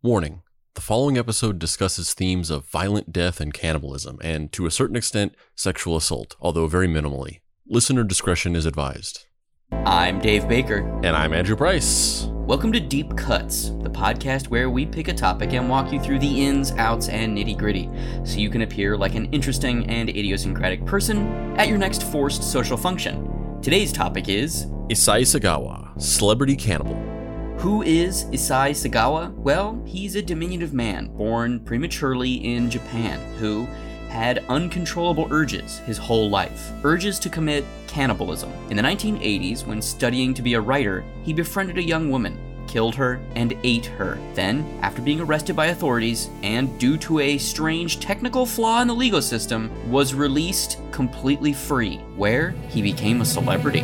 Warning the following episode discusses themes of violent death and cannibalism, and to a certain extent, sexual assault, although very minimally. Listener discretion is advised. I'm Dave Baker. And I'm Andrew Price. Welcome to Deep Cuts, the podcast where we pick a topic and walk you through the ins, outs, and nitty gritty, so you can appear like an interesting and idiosyncratic person at your next forced social function. Today's topic is Issei Sagawa, celebrity cannibal. Who is Issei Sagawa? Well, he's a diminutive man born prematurely in Japan who had uncontrollable urges his whole life. Urges to commit cannibalism. In the 1980s, when studying to be a writer, he befriended a young woman, killed her, and ate her. Then, after being arrested by authorities, and due to a strange technical flaw in the legal system, was released completely free, where he became a celebrity.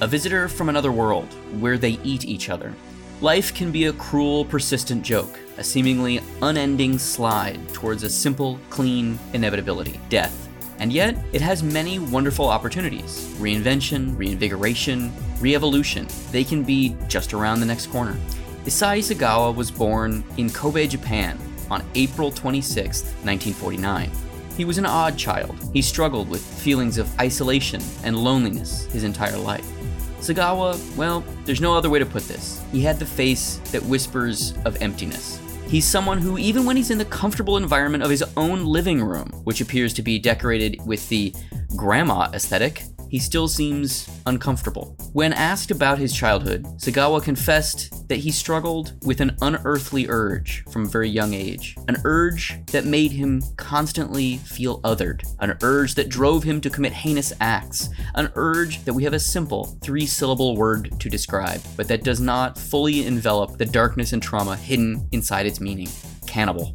A visitor from another world, where they eat each other. Life can be a cruel, persistent joke, a seemingly unending slide towards a simple, clean inevitability death. And yet, it has many wonderful opportunities reinvention, reinvigoration, re evolution. They can be just around the next corner. Issei Sagawa was born in Kobe, Japan on April 26, 1949. He was an odd child. He struggled with feelings of isolation and loneliness his entire life. Sagawa, well, there's no other way to put this. He had the face that whispers of emptiness. He's someone who, even when he's in the comfortable environment of his own living room, which appears to be decorated with the grandma aesthetic, he still seems uncomfortable. When asked about his childhood, Sagawa confessed that he struggled with an unearthly urge from a very young age. An urge that made him constantly feel othered. An urge that drove him to commit heinous acts. An urge that we have a simple three syllable word to describe, but that does not fully envelop the darkness and trauma hidden inside its meaning cannibal.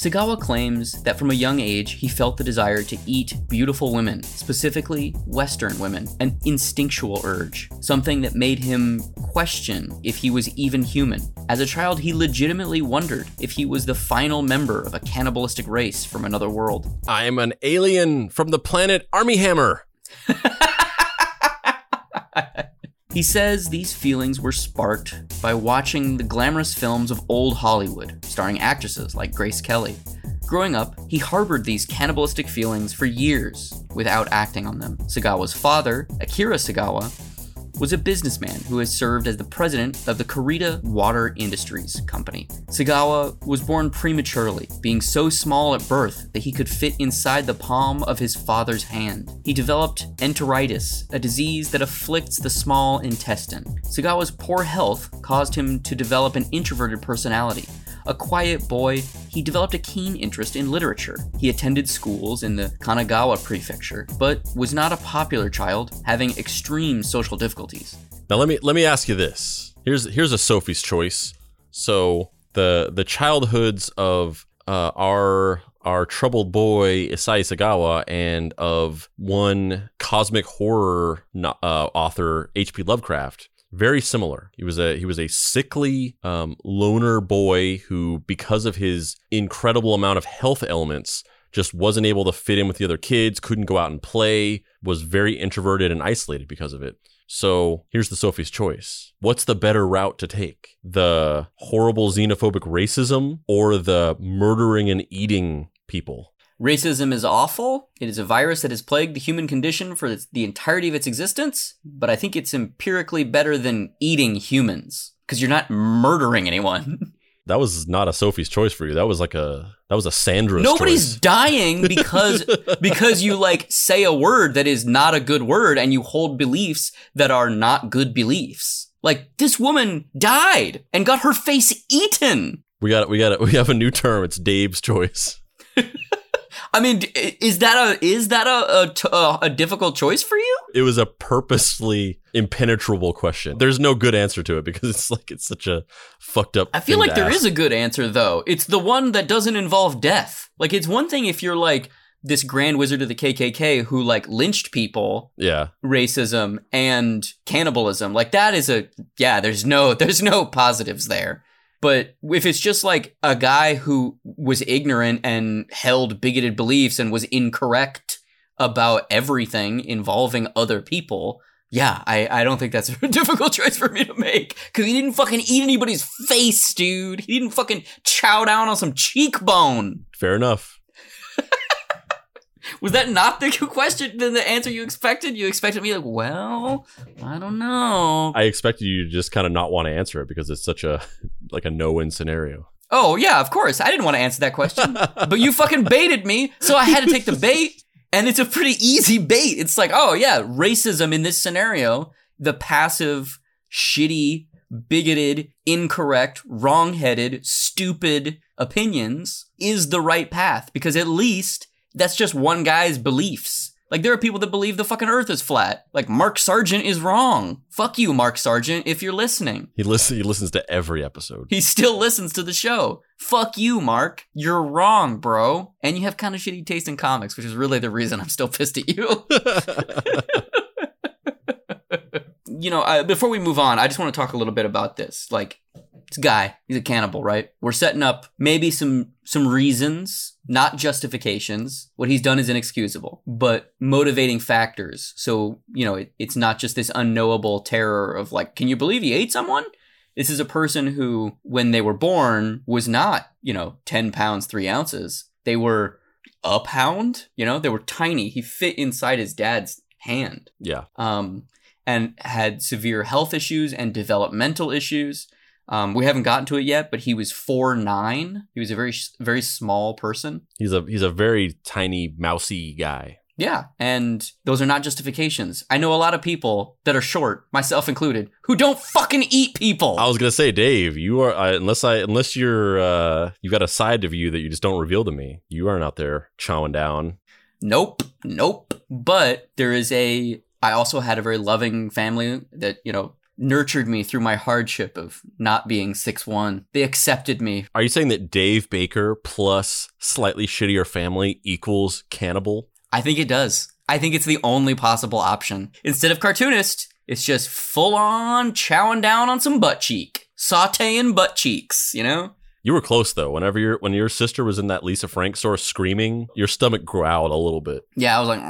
Sagawa claims that from a young age he felt the desire to eat beautiful women, specifically Western women, an instinctual urge, something that made him question if he was even human. As a child, he legitimately wondered if he was the final member of a cannibalistic race from another world. I am an alien from the planet Armie Hammer. He says these feelings were sparked by watching the glamorous films of old Hollywood, starring actresses like Grace Kelly. Growing up, he harbored these cannibalistic feelings for years without acting on them. Sagawa's father, Akira Sagawa, was a businessman who has served as the president of the Kurita Water Industries Company. Sagawa was born prematurely, being so small at birth that he could fit inside the palm of his father's hand. He developed enteritis, a disease that afflicts the small intestine. Sagawa's poor health caused him to develop an introverted personality. A quiet boy, he developed a keen interest in literature. He attended schools in the Kanagawa prefecture, but was not a popular child, having extreme social difficulties. Now let me let me ask you this. Here's here's a Sophie's choice. So the the childhoods of uh, our our troubled boy Issei Sagawa and of one cosmic horror uh, author H.P. Lovecraft very similar. He was a he was a sickly um, loner boy who, because of his incredible amount of health ailments, just wasn't able to fit in with the other kids. Couldn't go out and play. Was very introverted and isolated because of it. So here's the Sophie's choice. What's the better route to take? The horrible xenophobic racism or the murdering and eating people? Racism is awful. It is a virus that has plagued the human condition for the entirety of its existence, but I think it's empirically better than eating humans because you're not murdering anyone. That was not a Sophie's choice for you. That was like a that was a Sandra's Nobody's choice. dying because because you like say a word that is not a good word and you hold beliefs that are not good beliefs. Like this woman died and got her face eaten. We got it. we got it. we have a new term. It's Dave's choice. I mean, is that a is that a, a, a difficult choice for you? It was a purposely impenetrable question. There's no good answer to it because it's like it's such a fucked up. I feel like there ask. is a good answer though. It's the one that doesn't involve death. Like it's one thing if you're like this grand wizard of the KKK who like lynched people, Yeah. racism and cannibalism. Like that is a yeah, there's no there's no positives there. But if it's just like a guy who was ignorant and held bigoted beliefs and was incorrect about everything involving other people, yeah, I, I don't think that's a difficult choice for me to make. Cause he didn't fucking eat anybody's face, dude. He didn't fucking chow down on some cheekbone. Fair enough. Was that not the question, the the answer you expected? You expected me like, well, I don't know. I expected you to just kind of not want to answer it because it's such a like a no-win scenario. oh yeah, of course. I didn't want to answer that question, but you fucking baited me, so I had to take the bait. And it's a pretty easy bait. It's like, oh yeah, racism in this scenario, the passive, shitty, bigoted, incorrect, wrong-headed, stupid opinions is the right path because at least that's just one guy's beliefs. Like there are people that believe the fucking earth is flat. Like Mark Sargent is wrong. Fuck you, Mark Sargent, if you're listening. He listens. He listens to every episode. He still listens to the show. Fuck you, Mark. You're wrong, bro. And you have kind of shitty taste in comics, which is really the reason I'm still pissed at you. you know, uh, before we move on, I just want to talk a little bit about this. Like, this guy, he's a cannibal, right? We're setting up maybe some some reasons, not justifications. What he's done is inexcusable, but motivating factors. So you know, it, it's not just this unknowable terror of like, can you believe he ate someone? This is a person who, when they were born, was not you know ten pounds three ounces. They were a pound. You know, they were tiny. He fit inside his dad's hand yeah. um, and had severe health issues and developmental issues. Um, we haven't gotten to it yet, but he was four nine. He was a very very small person. He's a he's a very tiny mousy guy. Yeah, and those are not justifications. I know a lot of people that are short, myself included, who don't fucking eat people. I was gonna say, Dave, you are uh, unless I unless you're uh, you've got a side of you that you just don't reveal to me. You aren't out there chowing down. Nope, nope. But there is a. I also had a very loving family that you know nurtured me through my hardship of not being six one. They accepted me. Are you saying that Dave Baker plus slightly shittier family equals cannibal? I think it does. I think it's the only possible option. Instead of cartoonist, it's just full on chowing down on some butt cheek, sauteing butt cheeks. You know. You were close though. Whenever your when your sister was in that Lisa Frank store screaming, your stomach growled a little bit. Yeah, I was like,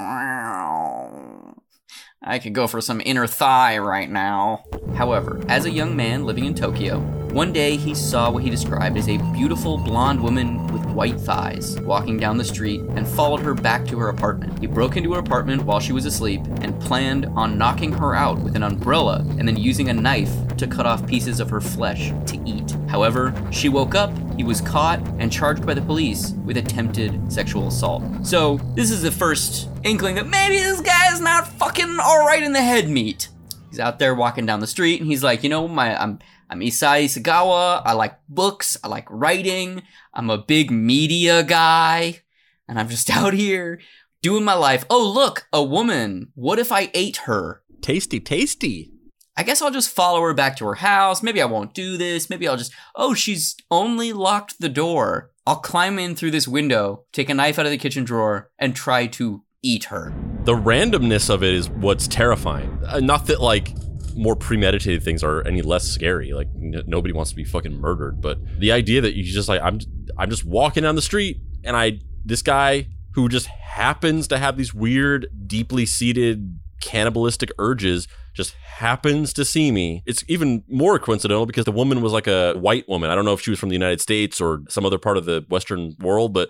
I could go for some inner thigh right now. However, as a young man living in Tokyo, one day he saw what he described as a beautiful blonde woman with white thighs walking down the street and followed her back to her apartment. He broke into her apartment while she was asleep and planned on knocking her out with an umbrella and then using a knife to cut off pieces of her flesh to eat. However, she woke up, he was caught, and charged by the police with attempted sexual assault. So, this is the first inkling that maybe this guy is not fucking alright in the head meat. He's out there walking down the street and he's like, you know, my I'm I'm Issei Sagawa. I like books. I like writing. I'm a big media guy. And I'm just out here doing my life. Oh, look, a woman. What if I ate her? Tasty, tasty. I guess I'll just follow her back to her house. Maybe I won't do this. Maybe I'll just, oh, she's only locked the door. I'll climb in through this window, take a knife out of the kitchen drawer, and try to eat her. The randomness of it is what's terrifying. Uh, not that like more premeditated things are any less scary. Like n- nobody wants to be fucking murdered, but the idea that you just like I'm I'm just walking down the street and I this guy who just happens to have these weird, deeply seated cannibalistic urges just happens to see me. It's even more coincidental because the woman was like a white woman. I don't know if she was from the United States or some other part of the Western world, but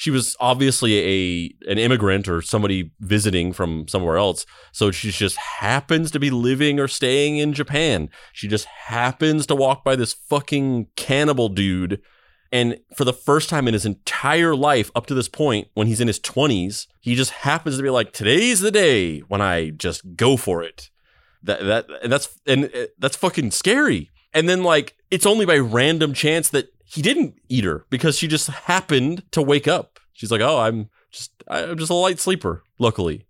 she was obviously a an immigrant or somebody visiting from somewhere else. So she just happens to be living or staying in Japan. She just happens to walk by this fucking cannibal dude. And for the first time in his entire life up to this point, when he's in his 20s, he just happens to be like, today's the day when I just go for it. That that and that's and uh, that's fucking scary. And then like it's only by random chance that he didn't eat her because she just happened to wake up. She's like, "Oh, I'm just I'm just a light sleeper." Luckily,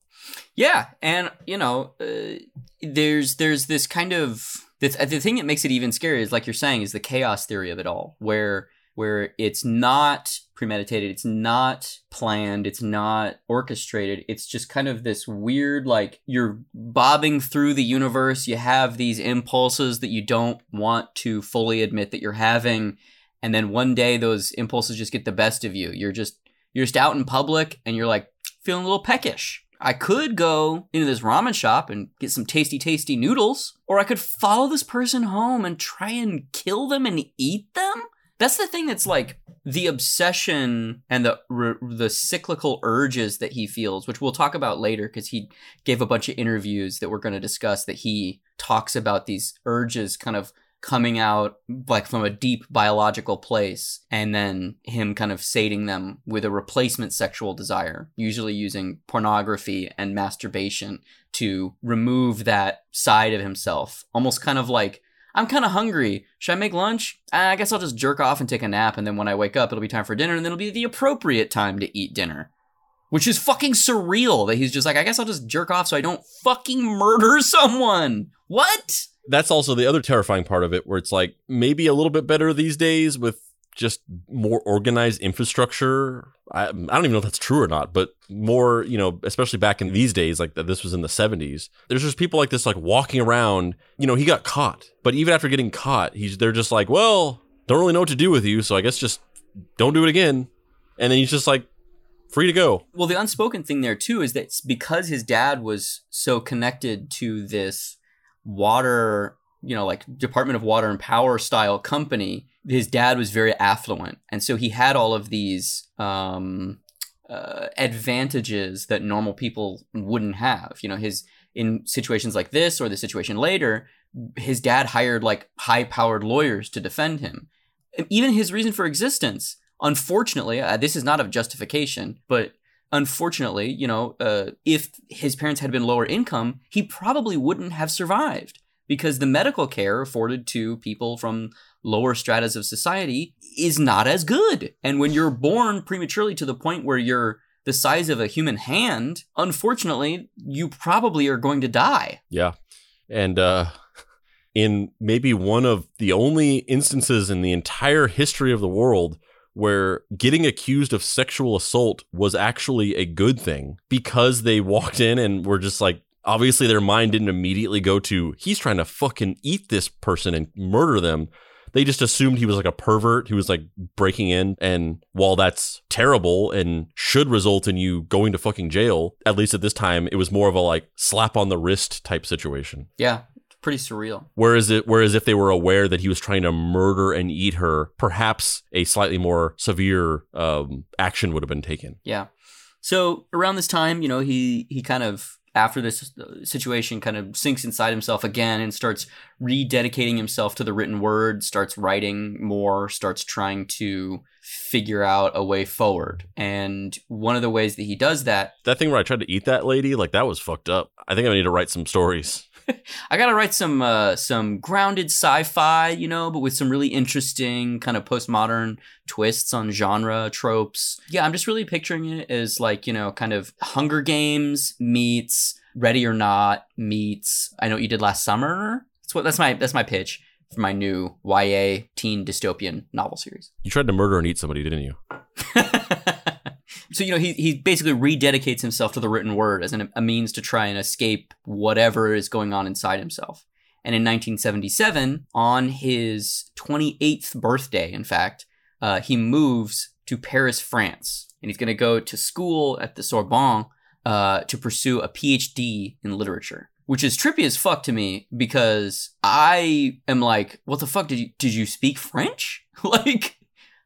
Yeah, and you know, uh, there's there's this kind of the, the thing that makes it even scarier is like you're saying is the chaos theory of it all, where where it's not premeditated, it's not planned, it's not orchestrated. It's just kind of this weird, like you're bobbing through the universe. You have these impulses that you don't want to fully admit that you're having. And then one day those impulses just get the best of you. You're just, you're just out in public and you're like feeling a little peckish. I could go into this ramen shop and get some tasty, tasty noodles, or I could follow this person home and try and kill them and eat them. That's the thing that's like the obsession and the the cyclical urges that he feels, which we'll talk about later because he gave a bunch of interviews that we're going to discuss that he talks about these urges kind of coming out like from a deep biological place and then him kind of sating them with a replacement sexual desire, usually using pornography and masturbation to remove that side of himself. Almost kind of like I'm kind of hungry. Should I make lunch? Ah, I guess I'll just jerk off and take a nap, and then when I wake up, it'll be time for dinner, and then it'll be the appropriate time to eat dinner. Which is fucking surreal that he's just like, I guess I'll just jerk off so I don't fucking murder someone. What? That's also the other terrifying part of it, where it's like maybe a little bit better these days with just more organized infrastructure. I, I don't even know if that's true or not, but more, you know, especially back in these days, like this was in the 70s. There's just people like this, like walking around. You know, he got caught, but even after getting caught, he's they're just like, well, don't really know what to do with you, so I guess just don't do it again. And then he's just like free to go. Well, the unspoken thing there too is that because his dad was so connected to this water you know, like Department of Water and Power style company, his dad was very affluent. And so he had all of these um, uh, advantages that normal people wouldn't have. You know, his in situations like this or the situation later, his dad hired like high powered lawyers to defend him. even his reason for existence, unfortunately, uh, this is not a justification, but unfortunately, you know, uh, if his parents had been lower income, he probably wouldn't have survived because the medical care afforded to people from lower stratas of society is not as good. And when you're born prematurely to the point where you're the size of a human hand, unfortunately, you probably are going to die. Yeah. And uh in maybe one of the only instances in the entire history of the world where getting accused of sexual assault was actually a good thing because they walked in and were just like obviously their mind didn't immediately go to he's trying to fucking eat this person and murder them. They just assumed he was like a pervert who was like breaking in. And while that's terrible and should result in you going to fucking jail at least at this time it was more of a like slap on the wrist type situation. Yeah pretty surreal whereas it whereas if they were aware that he was trying to murder and eat her perhaps a slightly more severe um, action would have been taken yeah so around this time you know he he kind of after this uh, situation kind of sinks inside himself again and starts rededicating himself to the written word, starts writing more, starts trying to figure out a way forward. And one of the ways that he does that That thing where I tried to eat that lady, like that was fucked up. I think I need to write some stories. I gotta write some uh, some grounded sci-fi, you know, but with some really interesting kind of postmodern twists on genre tropes. Yeah, I'm just really picturing it as like you know, kind of Hunger Games meets Ready or Not meets I know what you did last summer. That's what that's my that's my pitch for my new YA teen dystopian novel series. You tried to murder and eat somebody, didn't you? so you know he he basically rededicates himself to the written word as an, a means to try and escape whatever is going on inside himself. And in 1977, on his 28th birthday, in fact, uh, he moves to Paris, France, and he's going to go to school at the Sorbonne uh, to pursue a PhD in literature. Which is trippy as fuck to me because I am like, what the fuck did you did you speak French? like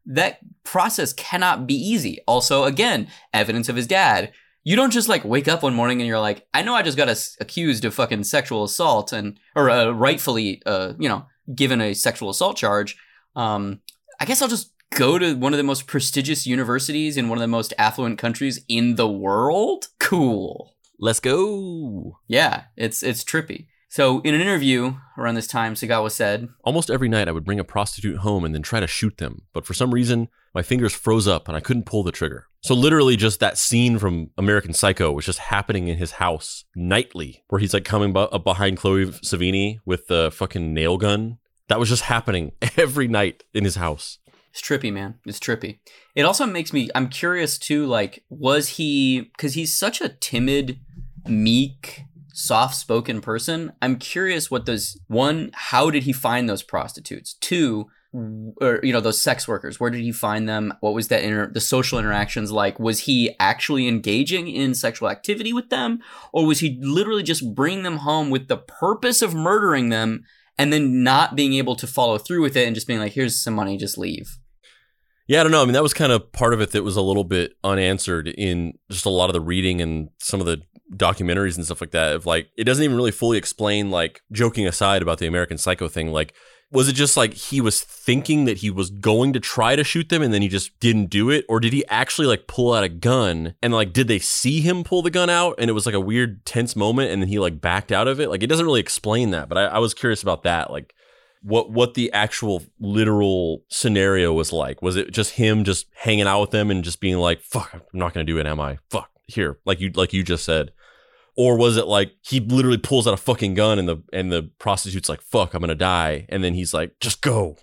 that process cannot be easy. Also, again, evidence of his dad. You don't just like wake up one morning and you're like, I know I just got accused of fucking sexual assault and or uh, rightfully, uh, you know, given a sexual assault charge. Um, I guess I'll just go to one of the most prestigious universities in one of the most affluent countries in the world. Cool. Let's go. Yeah, it's it's trippy. So, in an interview around this time, Sagawa said, Almost every night I would bring a prostitute home and then try to shoot them, but for some reason, my fingers froze up and I couldn't pull the trigger. So, literally, just that scene from American Psycho was just happening in his house nightly, where he's like coming up behind Chloe Sevigny with the fucking nail gun. That was just happening every night in his house. It's trippy, man. It's trippy. It also makes me. I'm curious too. Like, was he? Because he's such a timid, meek, soft-spoken person. I'm curious what those. One, how did he find those prostitutes? Two, or you know those sex workers where did he find them what was that inter- the social interactions like was he actually engaging in sexual activity with them or was he literally just bringing them home with the purpose of murdering them and then not being able to follow through with it and just being like here's some money just leave Yeah, I don't know. I mean, that was kind of part of it that was a little bit unanswered in just a lot of the reading and some of the documentaries and stuff like that. Of like, it doesn't even really fully explain, like, joking aside about the American Psycho thing, like, was it just like he was thinking that he was going to try to shoot them and then he just didn't do it? Or did he actually like pull out a gun and like did they see him pull the gun out and it was like a weird tense moment and then he like backed out of it? Like it doesn't really explain that, but I, I was curious about that. Like what what the actual literal scenario was like. Was it just him just hanging out with them and just being like, fuck, I'm not gonna do it, am I? Fuck. Here. Like you like you just said. Or was it like he literally pulls out a fucking gun and the and the prostitute's like, fuck, I'm gonna die. And then he's like, just go.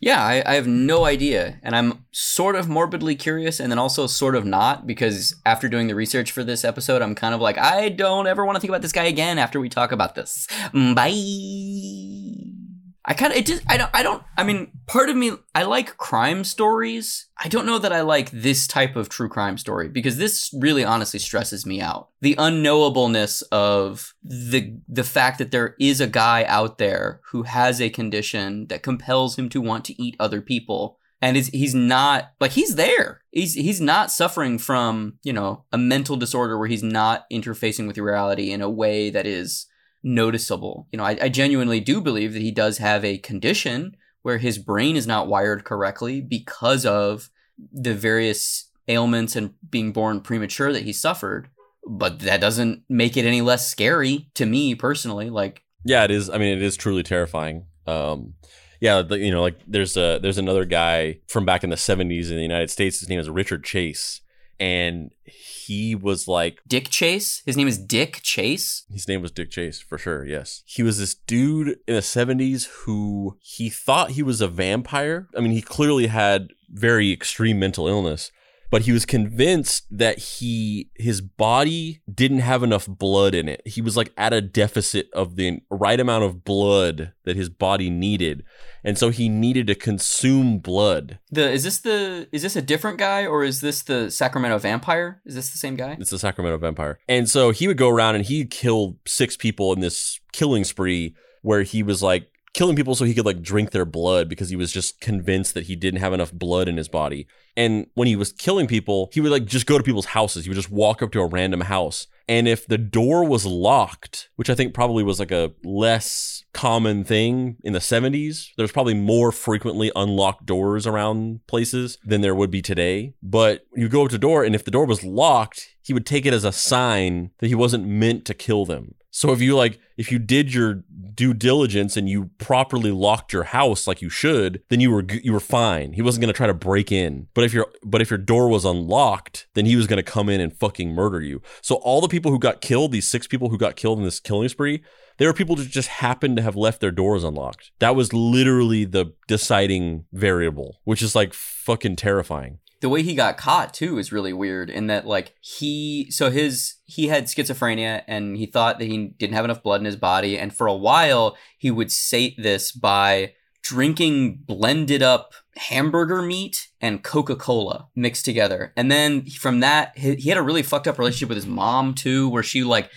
Yeah, I, I have no idea. And I'm sort of morbidly curious and then also sort of not because after doing the research for this episode, I'm kind of like, I don't ever want to think about this guy again after we talk about this. Mm, Bye. I kind of, it just, I don't, I don't, I mean, part of me, I like crime stories. I don't know that I like this type of true crime story because this really honestly stresses me out. The unknowableness of the, the fact that there is a guy out there who has a condition that compels him to want to eat other people and is he's not like he's there he's he's not suffering from you know a mental disorder where he's not interfacing with reality in a way that is noticeable you know I, I genuinely do believe that he does have a condition where his brain is not wired correctly because of the various ailments and being born premature that he suffered but that doesn't make it any less scary to me personally like Yeah, it is. I mean, it is truly terrifying. Um, yeah, you know, like there's a there's another guy from back in the '70s in the United States. His name is Richard Chase, and he was like dick chase his name is dick chase his name was Dick Chase for sure. Yes, he was this dude in the '70s who he thought he was a vampire. I mean, he clearly had very extreme mental illness, but he was convinced that he his body didn't have enough blood in it. He was like at a deficit of the right amount of blood that his body needed. And so he needed to consume blood. The is this the is this a different guy or is this the Sacramento vampire? Is this the same guy? It's the Sacramento vampire. And so he would go around and he killed six people in this killing spree where he was like killing people so he could like drink their blood because he was just convinced that he didn't have enough blood in his body. And when he was killing people, he would like just go to people's houses. He would just walk up to a random house. And if the door was locked, which I think probably was like a less common thing in the 70s, there's probably more frequently unlocked doors around places than there would be today. But you go up to the door, and if the door was locked, he would take it as a sign that he wasn't meant to kill them. So if you like, if you did your due diligence and you properly locked your house like you should, then you were you were fine. He wasn't gonna try to break in. But if your but if your door was unlocked, then he was gonna come in and fucking murder you. So all the people who got killed, these six people who got killed in this killing spree, they were people who just happened to have left their doors unlocked. That was literally the deciding variable, which is like fucking terrifying. The way he got caught too is really weird in that like he so his he had schizophrenia and he thought that he didn't have enough blood in his body. And for a while he would sate this by drinking blended up hamburger meat and coca-cola mixed together. And then from that he, he had a really fucked up relationship with his mom too where she like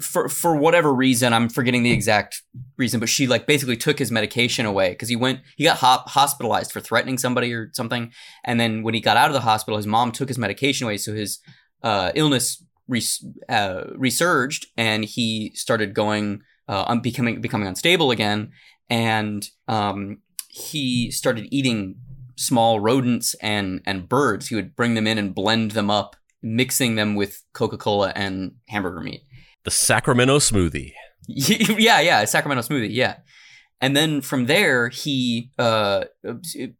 for for whatever reason i'm forgetting the exact reason but she like basically took his medication away because he went he got ho- hospitalized for threatening somebody or something. And then when he got out of the hospital his mom took his medication away. So his uh, illness res- uh, resurged and he started going uh, becoming becoming unstable again. And um, he started eating small rodents and and birds. He would bring them in and blend them up mixing them with coca-cola and hamburger meat. The Sacramento smoothie. yeah, yeah, Sacramento smoothie, yeah. And then from there, he uh,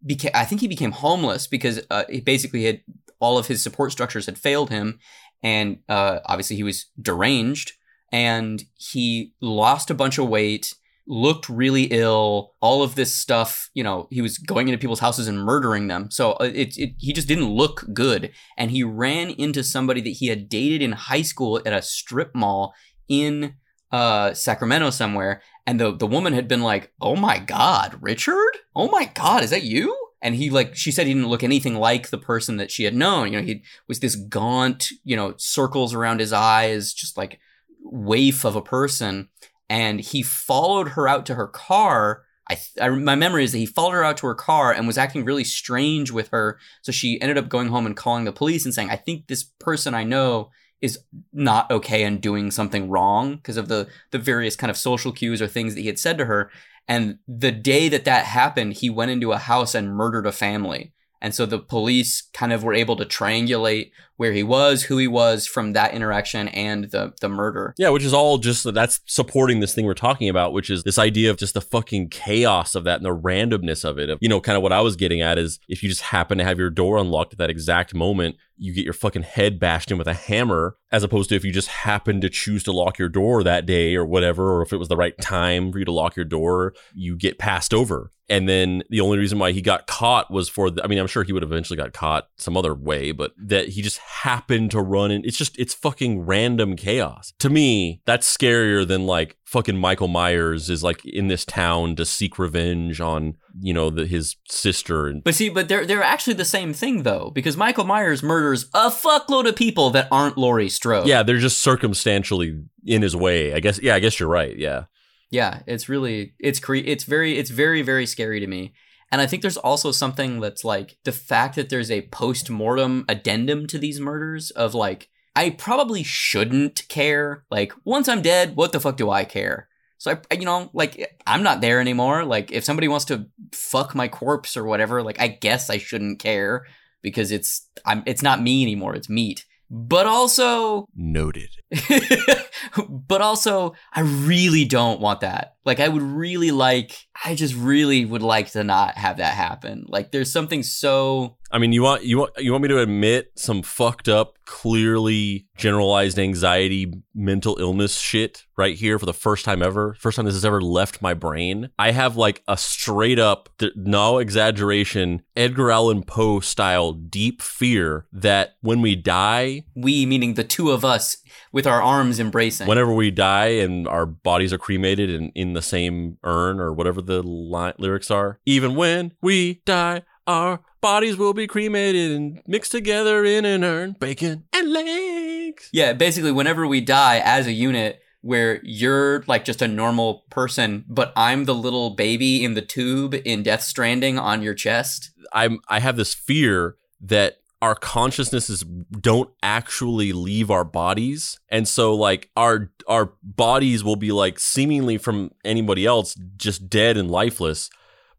became. I think he became homeless because uh, he basically had all of his support structures had failed him, and uh, obviously he was deranged, and he lost a bunch of weight, looked really ill. All of this stuff, you know, he was going into people's houses and murdering them. So uh, it, it he just didn't look good. And he ran into somebody that he had dated in high school at a strip mall in uh, Sacramento somewhere. And the the woman had been like, "Oh my God, Richard! Oh my God, is that you?" and he like she said he didn't look anything like the person that she had known you know he was this gaunt you know circles around his eyes just like waif of a person and he followed her out to her car I, I, my memory is that he followed her out to her car and was acting really strange with her so she ended up going home and calling the police and saying i think this person i know is not okay and doing something wrong because of the the various kind of social cues or things that he had said to her and the day that that happened, he went into a house and murdered a family. And so the police kind of were able to triangulate where he was, who he was from that interaction and the the murder. Yeah, which is all just that's supporting this thing we're talking about, which is this idea of just the fucking chaos of that and the randomness of it. Of, you know, kind of what I was getting at is if you just happen to have your door unlocked at that exact moment, you get your fucking head bashed in with a hammer, as opposed to if you just happen to choose to lock your door that day or whatever, or if it was the right time for you to lock your door, you get passed over. And then the only reason why he got caught was for the, I mean, I'm sure he would have eventually got caught some other way, but that he just happened to run and it's just it's fucking random chaos. To me, that's scarier than like fucking Michael Myers is like in this town to seek revenge on, you know, the, his sister and But see, but they're they're actually the same thing though, because Michael Myers murders a fuckload of people that aren't Laurie Strode. Yeah, they're just circumstantially in his way. I guess yeah, I guess you're right. Yeah. Yeah, it's really it's cre- it's very it's very very scary to me. And I think there's also something that's like the fact that there's a post mortem addendum to these murders of like, I probably shouldn't care. Like, once I'm dead, what the fuck do I care? So I, you know, like I'm not there anymore. Like if somebody wants to fuck my corpse or whatever, like I guess I shouldn't care because it's I'm it's not me anymore. It's meat. But also noted. but also I really don't want that. Like I would really like I just really would like to not have that happen. Like there's something so I mean, you want you want you want me to admit some fucked up, clearly generalized anxiety, mental illness shit right here for the first time ever. First time this has ever left my brain. I have like a straight up, no exaggeration, Edgar Allan Poe style deep fear that when we die, we meaning the two of us with our arms embracing. Whenever we die and our bodies are cremated and in the same urn or whatever the li- lyrics are, even when we die, our bodies will be cremated and mixed together in an urn, bacon and legs. Yeah, basically, whenever we die as a unit, where you're like just a normal person, but I'm the little baby in the tube in Death Stranding on your chest. I'm I have this fear that our consciousnesses don't actually leave our bodies and so like our our bodies will be like seemingly from anybody else just dead and lifeless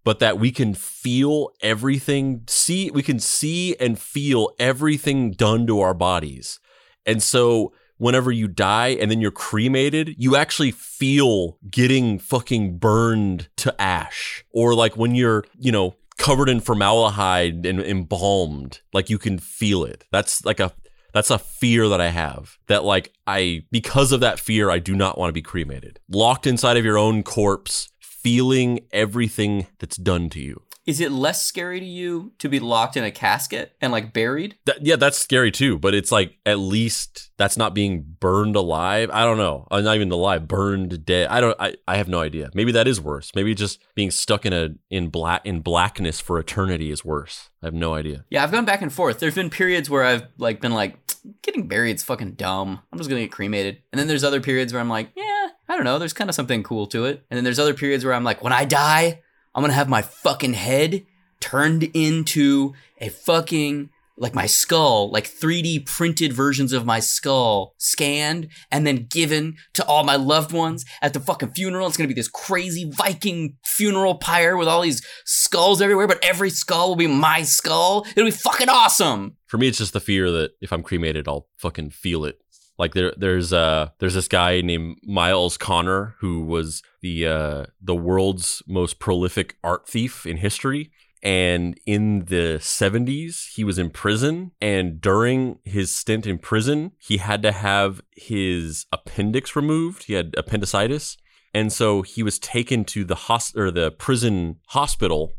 but that we can feel everything see we can see and feel everything done to our bodies and so whenever you die and then you're cremated, you actually feel getting fucking burned to ash. Or like when you're, you know, covered in formaldehyde and embalmed. Like you can feel it. That's like a that's a fear that I have. That like I because of that fear I do not want to be cremated. Locked inside of your own corpse, feeling everything that's done to you. Is it less scary to you to be locked in a casket and like buried? That, yeah, that's scary too. But it's like at least that's not being burned alive. I don't know. I'm not even alive, burned dead. I don't. I, I have no idea. Maybe that is worse. Maybe just being stuck in a in black in blackness for eternity is worse. I have no idea. Yeah, I've gone back and forth. There's been periods where I've like been like, getting buried is fucking dumb. I'm just gonna get cremated. And then there's other periods where I'm like, yeah, I don't know. There's kind of something cool to it. And then there's other periods where I'm like, when I die, I'm gonna have my fucking head turned into a fucking like my skull, like 3D printed versions of my skull scanned and then given to all my loved ones at the fucking funeral. It's gonna be this crazy Viking funeral pyre with all these skulls everywhere, but every skull will be my skull. It'll be fucking awesome. For me, it's just the fear that if I'm cremated, I'll fucking feel it like there, there's uh, there's this guy named Myles Connor who was the uh, the world's most prolific art thief in history. And in the 70s, he was in prison. And during his stint in prison, he had to have his appendix removed. He had appendicitis. And so he was taken to the hos- or the prison hospital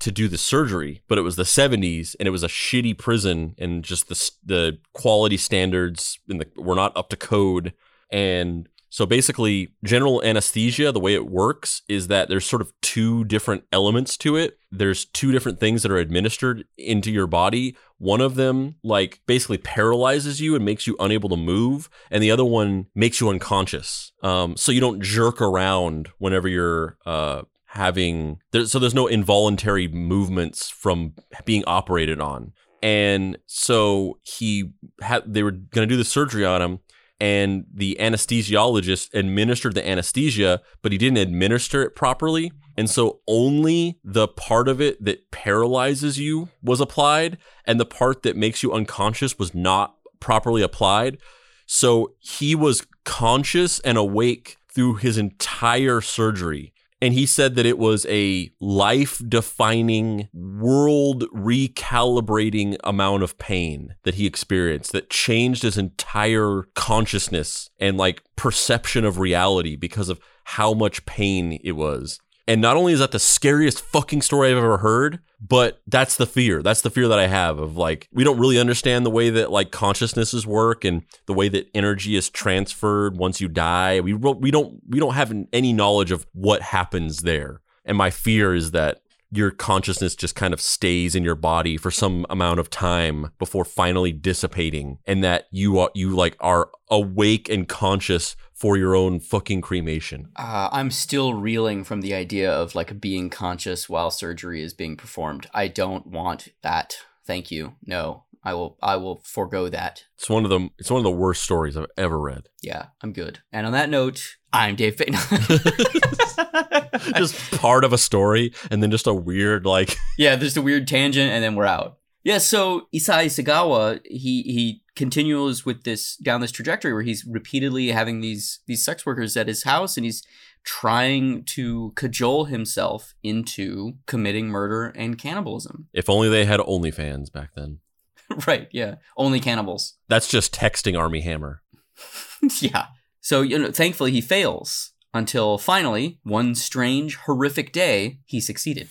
to do the surgery, but it was the 70s and it was a shitty prison and just the the quality standards and the were not up to code and so basically general anesthesia the way it works is that there's sort of two different elements to it. There's two different things that are administered into your body. One of them like basically paralyzes you and makes you unable to move and the other one makes you unconscious. Um, so you don't jerk around whenever you're uh, having there, so there's no involuntary movements from being operated on. And so he had they were going to do the surgery on him and the anesthesiologist administered the anesthesia but he didn't administer it properly. And so only the part of it that paralyzes you was applied and the part that makes you unconscious was not properly applied. So he was conscious and awake through his entire surgery. And he said that it was a life defining, world recalibrating amount of pain that he experienced that changed his entire consciousness and like perception of reality because of how much pain it was. And not only is that the scariest fucking story I've ever heard, but that's the fear. That's the fear that I have of like we don't really understand the way that like consciousnesses work and the way that energy is transferred once you die. We we don't we don't have any knowledge of what happens there. And my fear is that your consciousness just kind of stays in your body for some amount of time before finally dissipating and that you are you like are awake and conscious for your own fucking cremation. Uh, I'm still reeling from the idea of like being conscious while surgery is being performed. I don't want that. Thank you. No, I will. I will forego that. It's one of the it's one of the worst stories I've ever read. Yeah, I'm good. And on that note, I'm Dave Payne. just part of a story and then just a weird like yeah, there's a weird tangent, and then we're out. Yeah, so Issei Sagawa, he he continues with this down this trajectory where he's repeatedly having these these sex workers at his house, and he's trying to cajole himself into committing murder and cannibalism. if only they had OnlyFans back then. right? Yeah, only cannibals. That's just texting Armie Hammer. yeah. So you know, thankfully he fails until finally one strange, horrific day he succeeded.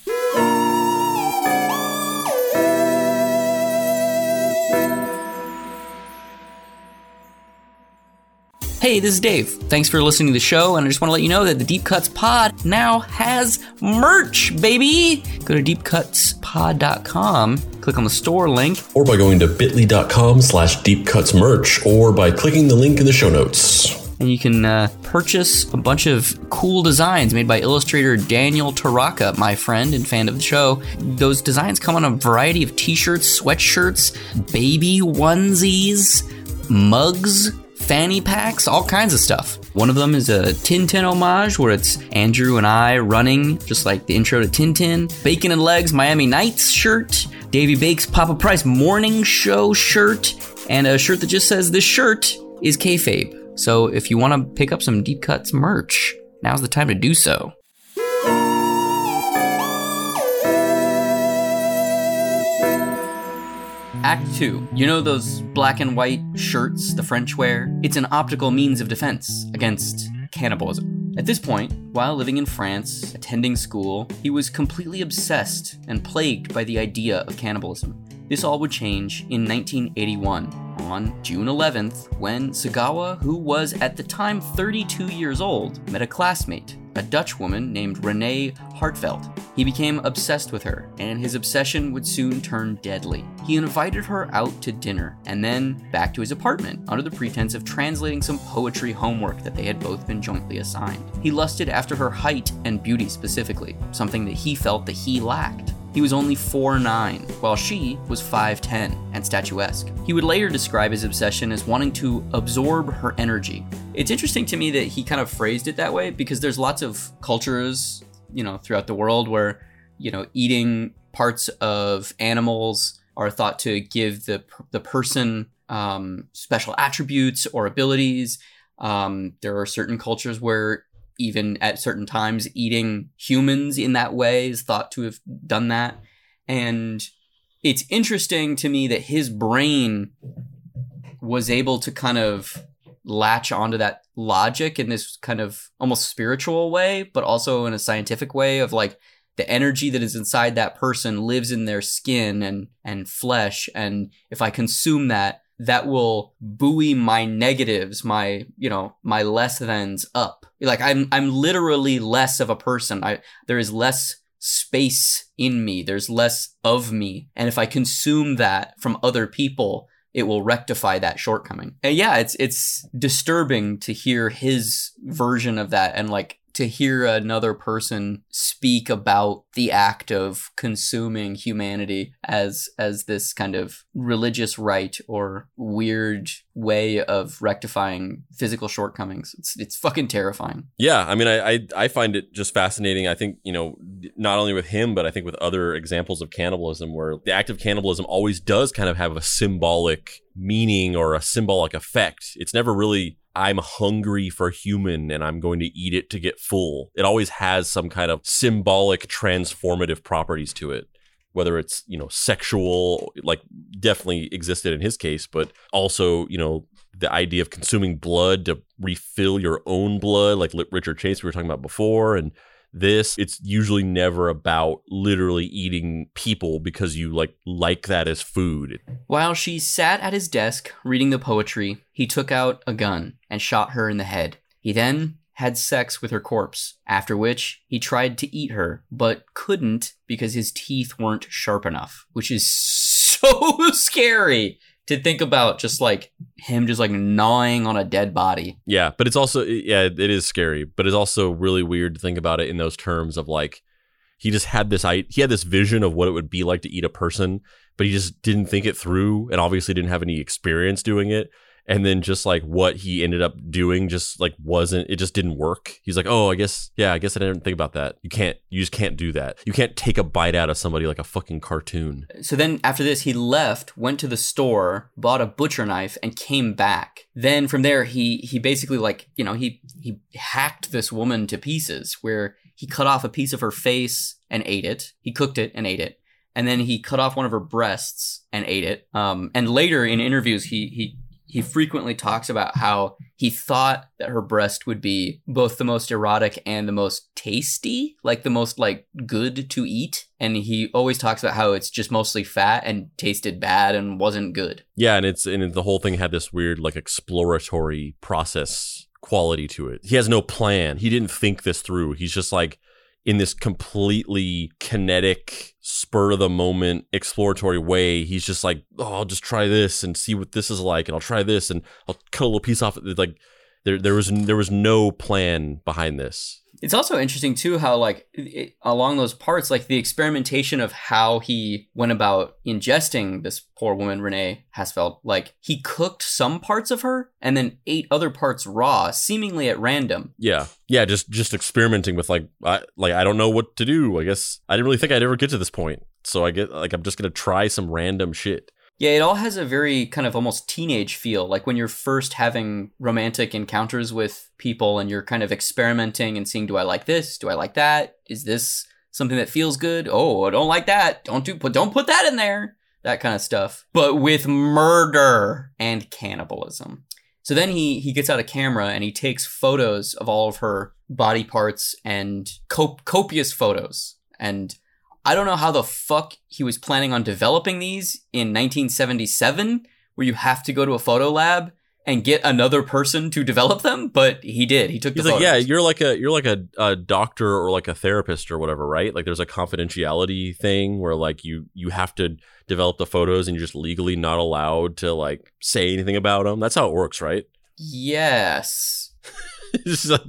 Hey, this is Dave. Thanks for listening to the show, and I just want to let you know that the Deep Cuts Pod now has merch, baby! Go to deepcutspod.com, click on the store link, Or by going to bit.ly.com slash deepcutsmerch or by clicking the link in the show notes. and you can uh, purchase a bunch of cool designs made by illustrator Daniel Taraka, my friend and fan of the show. Those designs come on a variety of t-shirts, sweatshirts, baby onesies, mugs, fanny packs, all kinds of stuff. One of them is a Tintin homage where it's Andrew and I running, just like the intro to Tintin. Bacon and Legs Miami Nights shirt, Davy Bake's Papa Price Morning Show shirt, and a shirt that just says this shirt is kayfabe. So if you want to pick up some Deep Cuts merch, now's the time to do so. Act 2. You know those black and white shirts the French wear? It's an optical means of defense against cannibalism. At this point, while living in France, attending school, he was completely obsessed and plagued by the idea of cannibalism. This all would change in 1981, on June 11th, when Sagawa, who was at the time 32 years old, met a classmate, a Dutch woman named Renee Hartevelt. He became obsessed with her, and his obsession would soon turn deadly. He invited her out to dinner, and then back to his apartment under the pretense of translating some poetry homework that they had both been jointly assigned. He lusted after her height and beauty specifically, something that he felt that he lacked. He was only 4'9, while she was 5'10 and statuesque. He would later describe his obsession as wanting to absorb her energy. It's interesting to me that he kind of phrased it that way because there's lots of cultures, you know, throughout the world where, you know, eating parts of animals are thought to give the the person um, special attributes or abilities. Um, there are certain cultures where even at certain times eating humans in that way is thought to have done that. And it's interesting to me that his brain was able to kind of latch onto that logic in this kind of almost spiritual way, but also in a scientific way of like the energy that is inside that person lives in their skin and and flesh. And if I consume that that will buoy my negatives, my, you know, my less thans up. Like I'm I'm literally less of a person. I there is less space in me. There's less of me. And if I consume that from other people, it will rectify that shortcoming. And yeah, it's it's disturbing to hear his version of that and like to hear another person speak about the act of consuming humanity as as this kind of religious rite or weird way of rectifying physical shortcomings. It's it's fucking terrifying. Yeah, I mean, I, I I find it just fascinating. I think you know, not only with him, but I think with other examples of cannibalism, where the act of cannibalism always does kind of have a symbolic meaning or a symbolic effect. It's never really I'm hungry for human and I'm going to eat it to get full. It always has some kind of symbolic transformative properties to it. Whether it's, you know, sexual, like definitely existed in his case, but also, you know, the idea of consuming blood to refill your own blood, like Richard Chase we were talking about before, and this it's usually never about literally eating people because you like like that as food. While she sat at his desk reading the poetry he took out a gun and shot her in the head. He then had sex with her corpse after which he tried to eat her but couldn't because his teeth weren't sharp enough which is so scary to think about just like him just like gnawing on a dead body. Yeah, but it's also yeah, it is scary, but it's also really weird to think about it in those terms of like he just had this I he had this vision of what it would be like to eat a person, but he just didn't think it through and obviously didn't have any experience doing it and then just like what he ended up doing just like wasn't it just didn't work. He's like oh i guess yeah i guess i didn't think about that. You can't you just can't do that. You can't take a bite out of somebody like a fucking cartoon. So then after this he left went to the store bought a butcher knife and came back. Then from there he he basically like you know he he hacked this woman to pieces where he cut off a piece of her face and ate it. He cooked it and ate it. And then he cut off one of her breasts and ate it. Um, and later in interviews, he he he frequently talks about how he thought that her breast would be both the most erotic and the most tasty, like the most like good to eat. And he always talks about how it's just mostly fat and tasted bad and wasn't good. Yeah, and it's and the whole thing had this weird like exploratory process quality to it. He has no plan. He didn't think this through. He's just like in this completely kinetic, spur of the moment, exploratory way. He's just like, oh, I'll just try this and see what this is like, and I'll try this and I'll cut a little piece off. Like there, there was there was no plan behind this. It's also interesting too how like it, along those parts, like the experimentation of how he went about ingesting this poor woman Renee Hartevelt. Like he cooked some parts of her and then ate other parts raw, seemingly at random. Yeah, yeah, just just experimenting with like I like I don't know what to do. I guess I didn't really think I'd ever get to this point, so I get like I'm just gonna try some random shit. Yeah, it all has a very kind of almost teenage feel, like when you're first having romantic encounters with people and you're kind of experimenting and seeing, do I like this? Do I like that? Is this something that feels good? Oh, I don't like that. Don't do put don't put that in there. That kind of stuff. But with murder and cannibalism. So then he he gets out a camera and he takes photos of all of her body parts and cop- copious photos and I don't know how the fuck he was planning on developing these in 1977, where you have to go to a photo lab and get another person to develop them, but he did. He took He's the like, yeah, you're like a you're like a, a doctor or like a therapist or whatever, right? Like there's a confidentiality thing where like you you have to develop the photos and you're just legally not allowed to like say anything about them. That's how it works, right? Yes. like,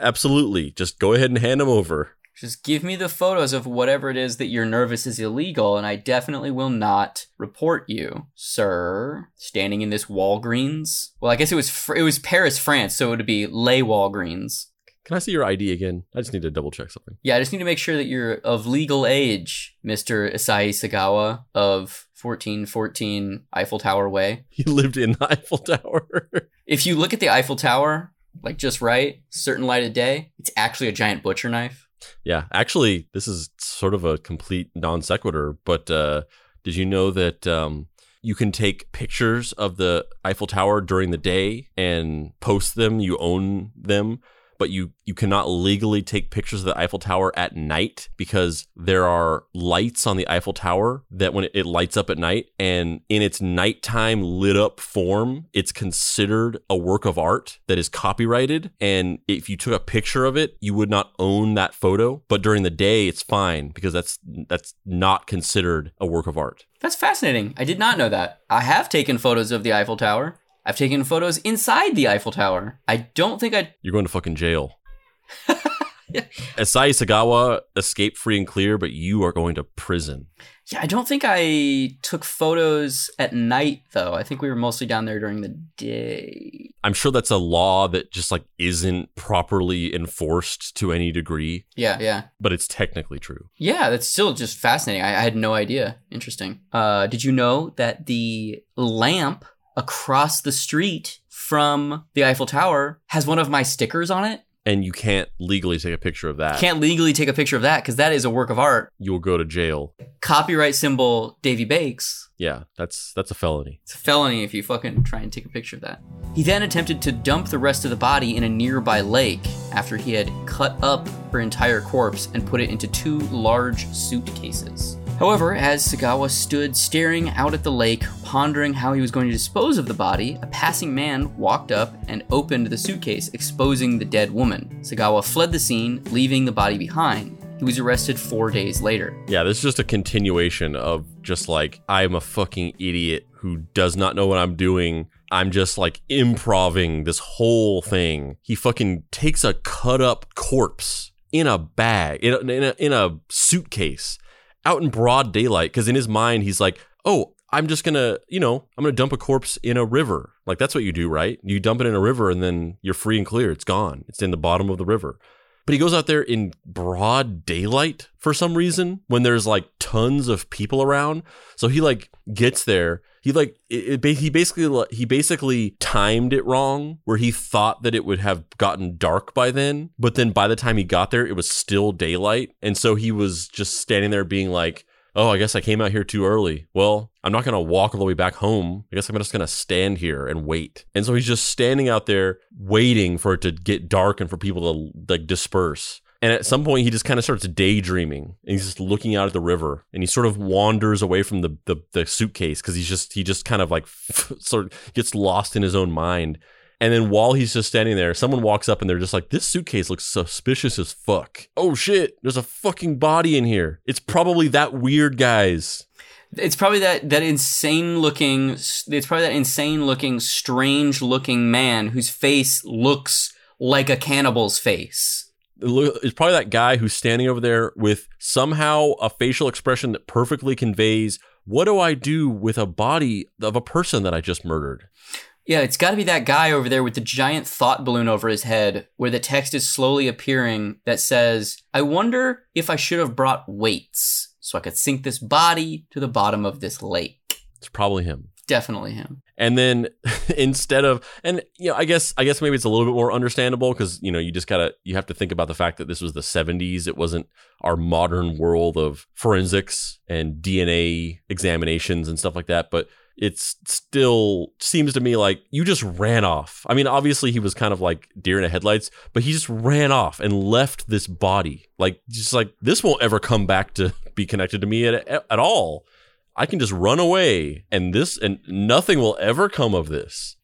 absolutely. Just go ahead and hand them over. Just give me the photos of whatever it is that you're nervous is illegal, and I definitely will not report you, sir. Standing in this Walgreens. Well, I guess it was fr- it was Paris, France, so it would be Les Walgreens. Can I see your ID again? I just need to double check something. Yeah, I just need to make sure that you're of legal age, Mr. Issei Sagawa of 1414 Eiffel Tower Way. He lived in the Eiffel Tower. if you look at the Eiffel Tower, like just right, certain light of day, it's actually a giant butcher knife. Yeah, actually, this is sort of a complete non sequitur. But uh, did you know that um, you can take pictures of the Eiffel Tower during the day and post them. You own them but you you cannot legally take pictures of the Eiffel Tower at night because there are lights on the Eiffel Tower that when it, lights up at night and in its nighttime lit up form, it's considered a work of art that is copyrighted. And if you took a picture of it, you would not own that photo. But during the day, it's fine because that's that's not considered a work of art. That's fascinating. I did not know that. I have taken photos of the Eiffel Tower. I've taken photos inside the Eiffel Tower. I don't think I. You're going to fucking jail. Issei Sagawa escaped free and clear, but you are going to prison. Yeah, I don't think I took photos at night though. I think we were mostly down there during the day. I'm sure that's a law that just like isn't properly enforced to any degree. Yeah, yeah. But it's technically true. Yeah, that's still just fascinating. I, I had no idea. Interesting. Uh, did you know that the lamp across the street from the Eiffel Tower has one of my stickers on it. And you can't legally take a picture of that. Can't legally take a picture of that because that is a work of art. You will go to jail. Copyright symbol Davy Bakes. Yeah, that's that's a felony. It's a felony if you fucking try and take a picture of that. He then attempted to dump the rest of the body in a nearby lake after he had cut up her entire corpse and put it into two large suitcases. However, as Sagawa stood staring out at the lake, pondering how he was going to dispose of the body, a passing man walked up and opened the suitcase, exposing the dead woman. Sagawa fled the scene, leaving the body behind. He was arrested four days later. Yeah, this is just a continuation of just like, I'm a fucking idiot who does not know what I'm doing. I'm just like improving this whole thing. He fucking takes a cut up corpse in a bag, in a, in a, in a suitcase out in broad daylight because in his mind he's like, oh, I'm just gonna, you know, I'm gonna dump a corpse in a river. Like that's what you do, right? You dump it in a river and then you're free and clear. It's gone. It's in the bottom of the river. But he goes out there in broad daylight for some reason when there's like tons of people around. So he like gets there. He like it, it, he basically he basically timed it wrong where he thought that it would have gotten dark by then, but then by the time he got there it was still daylight. And so he was just standing there being like, "Oh, I guess I came out here too early. Well, I'm not going to walk all the way back home. I guess I'm just going to stand here and wait." And so he's just standing out there waiting for it to get dark and for people to like disperse. And at some point, he just kind of starts daydreaming, and he's just looking out at the river, and he sort of wanders away from the the, the suitcase because he's just he just kind of like sort of gets lost in his own mind. And then while he's just standing there, someone walks up and they're just like, "This suitcase looks suspicious as fuck." Oh shit! There's a fucking body in here. It's probably that weird guy's. It's probably that that insane looking. It's probably that insane looking, strange looking man whose face looks like a cannibal's face it's probably that guy who's standing over there with somehow a facial expression that perfectly conveys what do I do with a body of a person that I just murdered? Yeah, it's got to be that guy over there with the giant thought balloon over his head where the text is slowly appearing that says, I wonder if I should have brought weights so I could sink this body to the bottom of this lake. It's probably him definitely him. And then instead of and you know, I guess I guess maybe it's a little bit more understandable because you know you just gotta you have to think about the fact that this was the 70s. It wasn't our modern world of forensics and DNA examinations and stuff like that. But it still seems to me like you just ran off. I mean, obviously he was kind of like deer in the headlights, but he just ran off and left this body. Like just like this won't ever come back to be connected to me at, at all. I can just run away and this and nothing will ever come of this.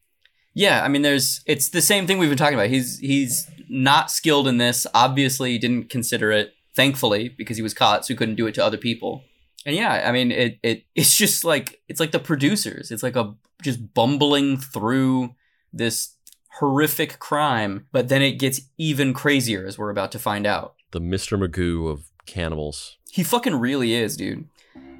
Yeah, I mean there's it's the same thing we've been talking about. He's he's not skilled in this. Obviously didn't consider it, thankfully, because he was caught, so he couldn't do it to other people. And yeah, I mean it it it's just like it's like the producers. It's like a just bumbling through this horrific crime, but then it gets even crazier as we're about to find out. The Mr. Magoo of cannibals. He fucking really is, dude.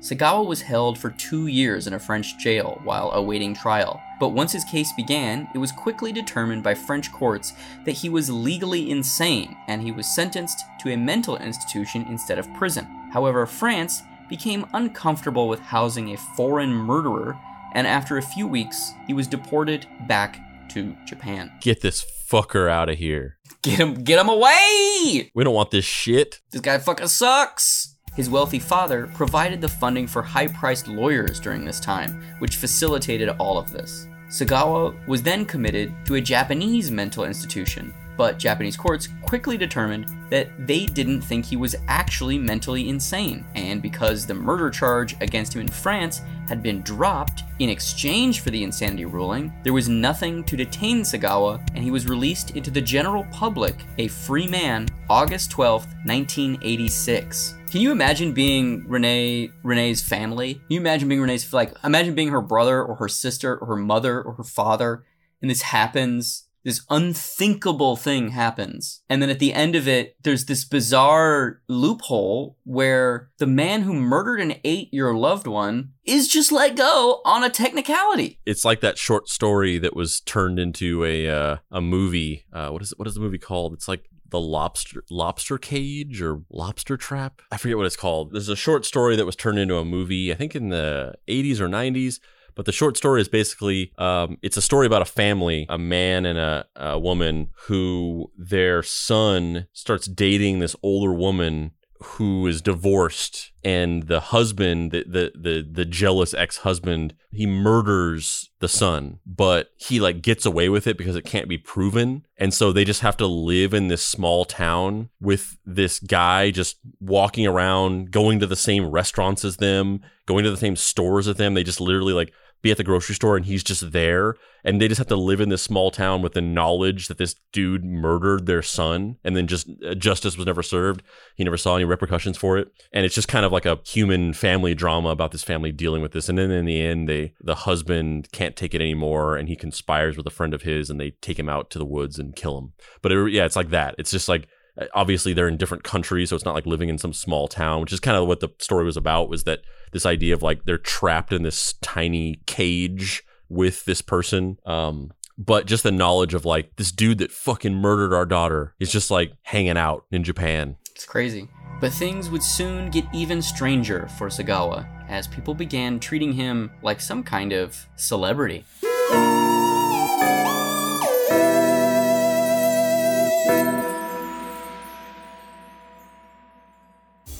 Sagawa was held for two years in a French jail while awaiting trial, but once his case began, it was quickly determined by French courts that he was legally insane and he was sentenced to a mental institution instead of prison. However, France became uncomfortable with housing a foreign murderer, and after a few weeks, he was deported back to Japan. Get this fucker out of here. Get him get him away! We don't want this shit. This guy fucking sucks. His wealthy father provided the funding for high priced lawyers during this time, which facilitated all of this. Sagawa was then committed to a Japanese mental institution, but Japanese courts quickly determined that they didn't think he was actually mentally insane, and because the murder charge against him in France had been dropped in exchange for the insanity ruling, there was nothing to detain Sagawa, and he was released into the general public a free man August 12, 1986. Can you imagine being Renee Renee's family? Can you imagine being Renee's like imagine being her brother or her sister or her mother or her father and this happens this unthinkable thing happens. And then at the end of it, there's this bizarre loophole where the man who murdered and ate your loved one is just let go on a technicality. It's like that short story that was turned into a uh, a movie. Uh, what is it? What is the movie called? It's like the lobster lobster cage or lobster trap. I forget what it's called. There's a short story that was turned into a movie. I think in the 80s or 90s but the short story is basically um, it's a story about a family, a man and a, a woman who their son starts dating this older woman who is divorced and the husband the the the, the jealous ex-husband he murders the son but he like gets away with it because it can't be proven. And so they just have to live in this small town with this guy just walking around going to the same restaurants as them going to the same stores as them. They just literally like be at the grocery store and he's just there and they just have to live in this small town with the knowledge that this dude murdered their son and then just uh, justice was never served. He never saw any repercussions for it. And it's just kind of like a human family drama about this family dealing with this. And then in the end they the husband can't take it anymore and he conspires with a friend of his and they take him out to the woods and kill him. But it, yeah it's like that. It's just like obviously they're in different countries so it's not like living in some small town which is kind of what the story was about was that this idea of like they're trapped in this tiny cage with this person um but just the knowledge of like this dude that fucking murdered our daughter is just like hanging out in Japan It's crazy. But things would soon get even stranger for Sagawa as people began treating him like some kind of celebrity.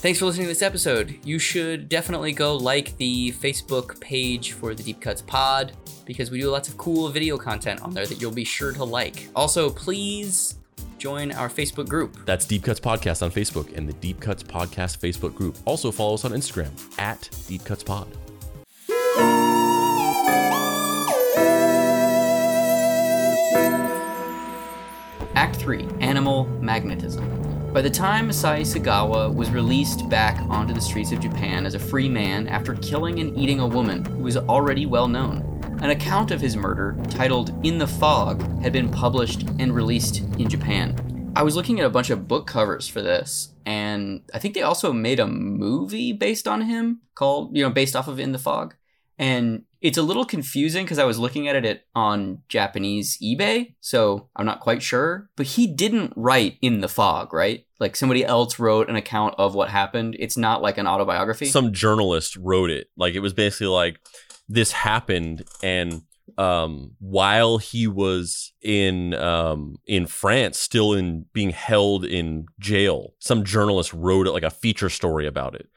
Thanks for listening to this episode. You should definitely go like the Facebook page for the Deep Cuts Pod because we do lots of cool video content on there that you'll be sure to like. Also, please join our Facebook group. that's Deep Cuts Podcast on Facebook and the Deep Cuts Podcast Facebook group also follow us on Instagram at Deep Cuts Pod Act 3 Animal Magnetism. By the time Masai Sagawa was released back onto the streets of Japan as a free man after killing and eating a woman who was already well known, an account of his murder, titled In the Fog, had been published and released in Japan. I was looking at a bunch of book covers for this, and I think they also made a movie based on him called, you know, based off of In the Fog. And it's a little confusing because I was looking at it on Japanese eBay, so I'm not quite sure. But he didn't write in the fog, right? Like somebody else wrote an account of what happened. It's not like an autobiography. some journalist wrote it. Like it was basically like this happened and um while he was in um in France still in being held in jail some journalist wrote it like a feature story about it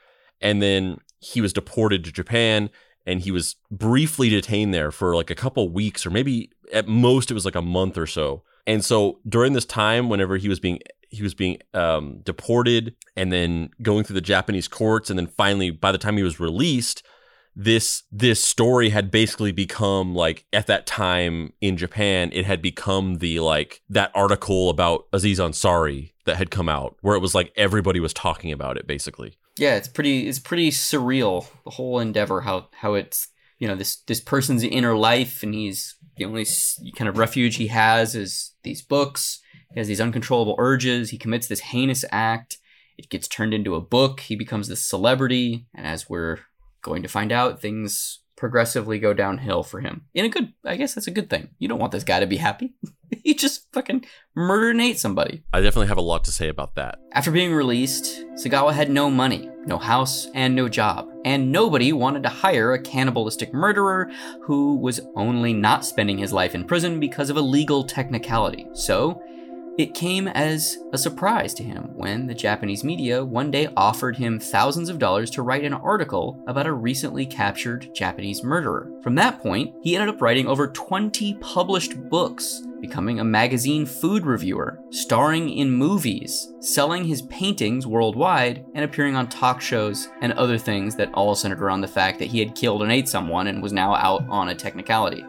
and then he was deported to Japan and he was briefly detained there for like a couple weeks or maybe at most it was like a month or so. And so during this time whenever he was being he was being um, deported and then going through the Japanese courts and then finally by the time he was released this this story had basically become like at that time in Japan it had become the like that article about Aziz Ansari that had come out where it was like everybody was talking about it basically yeah, it's pretty. It's pretty surreal. The whole endeavor, how how it's you know this this person's inner life, and he's the only kind of refuge he has is these books. He has these uncontrollable urges. He commits this heinous act. It gets turned into a book. He becomes this celebrity, and as we're going to find out, things progressively go downhill for him. In a good, I guess that's a good thing. You don't want this guy to be happy. he just fucking murdered and ate somebody. I definitely have a lot to say about that After being released, Sagawa had no money, no house, and no job, and nobody wanted to hire a cannibalistic murderer who was only not spending his life in prison because of a legal technicality. So, It came as a surprise to him when the Japanese media one day offered him thousands of dollars to write an article about a recently captured Japanese murderer. From that point, he ended up writing over 20 published books, becoming a magazine food reviewer, starring in movies, selling his paintings worldwide, and appearing on talk shows and other things that all centered around the fact that he had killed and ate someone and was now out on a technicality.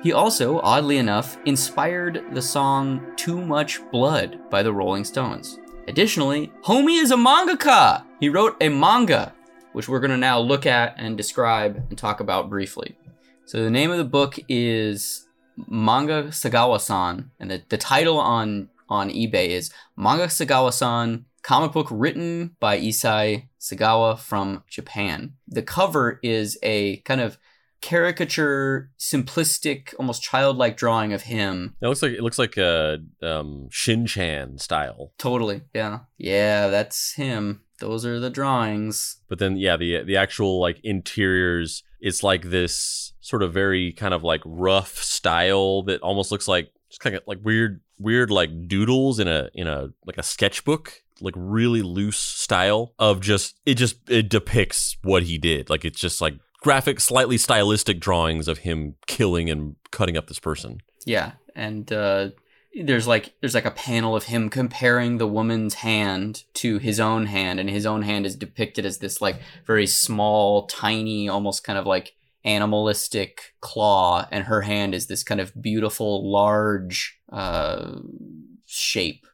He also, oddly enough, inspired the song Too Much Blood by the Rolling Stones. Additionally, Homie is a mangaka! He wrote a manga, which we're going to now look at and describe and talk about briefly. So the name of the book is Manga Sagawa-san, and the, the title on, on eBay is Manga Sagawa-san, comic book written by Issei Sagawa from Japan. The cover is a kind of caricature, simplistic, almost childlike drawing of him. It looks like it looks like a um, Shin Chan style. Totally, yeah, yeah, that's him. Those are the drawings. But then, yeah, the the actual like interiors, it's like this sort of very kind of like rough style that almost looks like just kind of like weird, weird like doodles in a in a like a sketchbook like really loose style of just it just it depicts what he did like it's just like graphic, slightly stylistic drawings of him killing and cutting up this person. Yeah, and uh, there's like there's like a panel of him comparing the woman's hand to his own hand, and his own hand is depicted as this like very small, tiny, almost kind of like animalistic claw, and her hand is this kind of beautiful, large uh, shape.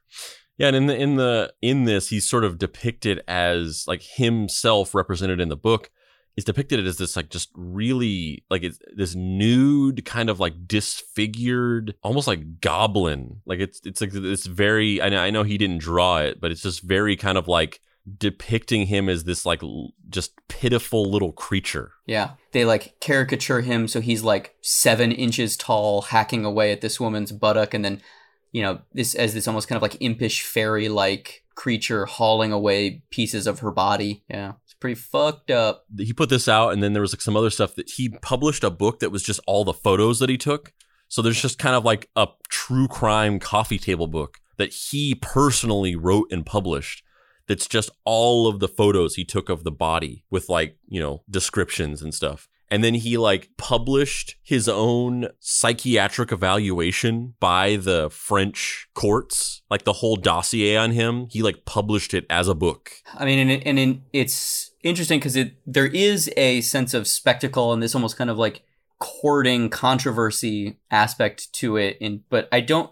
Yeah, and in the in the in this, he's sort of depicted as like himself represented in the book is depicted as this like just really like it's this nude kind of like disfigured almost like goblin. Like it's it's like this very I know, I know he didn't draw it but it's just very kind of like depicting him as this like just pitiful little creature. Yeah. They like caricature him so he's like seven inches tall hacking away at this woman's buttock and then you know this as this almost kind of like impish fairy like creature hauling away pieces of her body. Yeah pretty fucked up. He put this out, and then there was like some other stuff that he published a book that was just all the photos that he took. So there's just kind of like a true crime coffee table book that he personally wrote and published. That's just all of the photos he took of the body with like, you know, descriptions and stuff and then he like published his own psychiatric evaluation by the French courts, like the whole dossier on him. He like published it as a book. I mean, and, and it, it's interesting because it there is a sense of spectacle and this almost kind of like courting controversy aspect to it. In but I don't.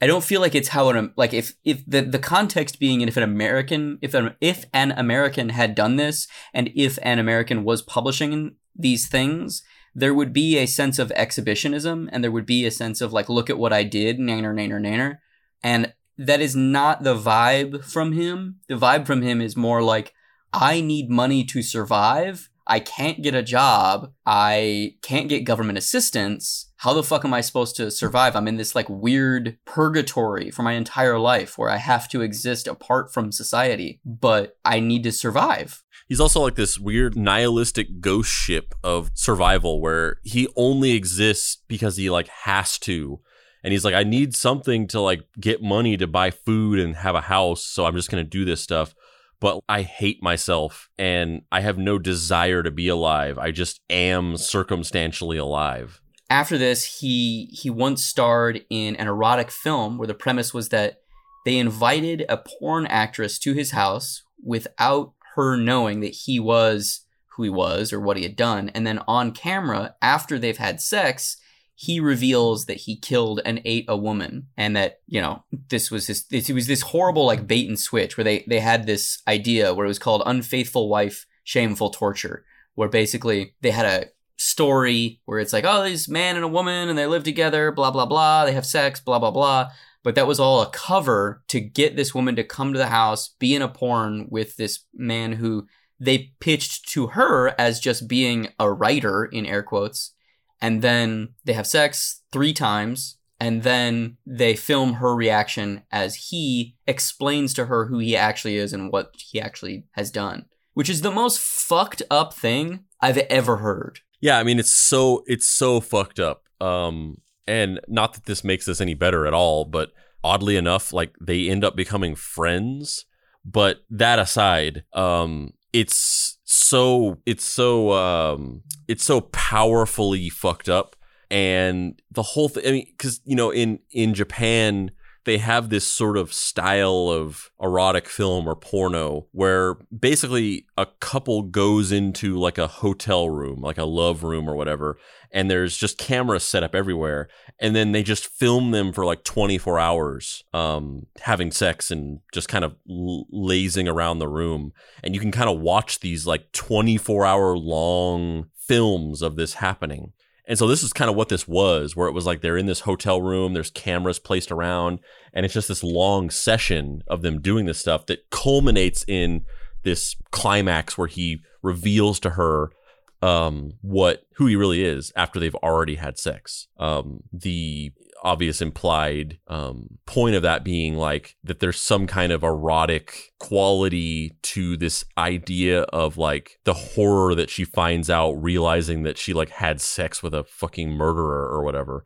I don't feel like it's how an like if if the the context being if an American if an if an American had done this and if an American was publishing these things, there would be a sense of exhibitionism and there would be a sense of like, look at what I did, nanner, nanner, nanner. And that is not the vibe from him. The vibe from him is more like, I need money to survive. I can't get a job. I can't get government assistance. How the fuck am I supposed to survive? I'm in this like weird purgatory for my entire life where I have to exist apart from society, but I need to survive. He's also like this weird nihilistic ghost ship of survival where he only exists because he like has to. And he's like i need something to like get money to buy food and have a house so i'm just going to do this stuff. But i hate myself and i have no desire to be alive. I just am circumstantially alive after this he he once starred in an erotic film where the premise was that they invited a porn actress to his house without her knowing that he was who he was or what he had done. And then on camera, after they've had sex, he reveals that he killed and ate a woman and that, you know, this was this it was this horrible like bait and switch where they, they had this idea where it was called unfaithful wife, shameful torture, where basically they had a story where it's like, oh, this man and a woman and they live together, blah, blah, blah. They have sex, blah, blah, blah but that was all a cover to get this woman to come to the house, be in a porn with this man who they pitched to her as just being a writer in air quotes. And then they have sex three times. And then they film her reaction as he explains to her who he actually is and what he actually has done, which is the most fucked up thing I've ever heard. Yeah, I mean it's so it's so fucked up. Um and not that this makes this any better at all, but oddly enough, like they end up becoming friends. But that aside, um, it's so it's so um, it's so powerfully fucked up, and the whole thing. I mean, because you know, in in Japan, they have this sort of style of erotic film or porno where basically a couple goes into like a hotel room, like a love room or whatever, and there's just cameras set up everywhere, and then they just film them for like 24 hours, um, having sex and just kind of l- lazing around the room, and you can kind of watch these like 24 hour long films of this happening. And so this is kind of what this was, where it was like they're in this hotel room, there's cameras placed around, and it's just this long session of them doing this stuff that culminates in this climax where he reveals to her um, what who he really is after they've already had sex. Um, the obvious implied um, point of that being like that there's some kind of erotic quality to this idea of like the horror that she finds out realizing that she like had sex with a fucking murderer or whatever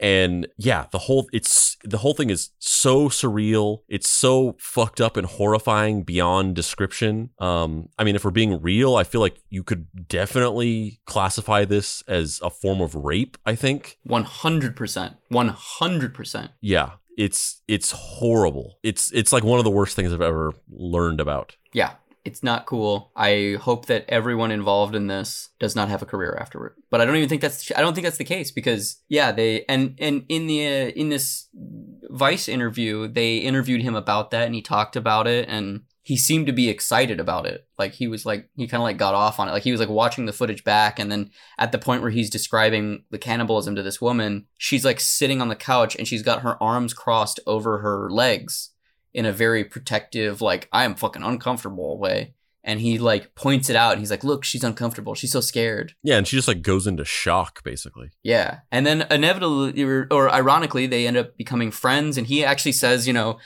and yeah the whole it's the whole thing is so surreal. It's so fucked up and horrifying beyond description. Um i mean if we're being real i feel like you could definitely classify this as a form of rape i think. 100%. 100%. yeah it's it's horrible. It's it's like one of the worst things i've ever learned about. Yeah, it's not cool. I hope that everyone involved in this does not have a career afterward. But I don't even think that's I don't think that's the case because yeah, they and and in the uh, in this Vice interview, they interviewed him about that and he talked about it and he seemed to be excited about it. Like he was like he kind of like got off on it. Like he was like watching the footage back and then at the point where he's describing the cannibalism to this woman, she's like sitting on the couch and she's got her arms crossed over her legs in a very protective like I am fucking uncomfortable way. And he like points it out and he's like, "Look, she's uncomfortable. She's so scared." yeah and she just like goes into shock basically Yeah. And then inevitably, or, or ironically, they end up becoming friends. And he actually says, you know,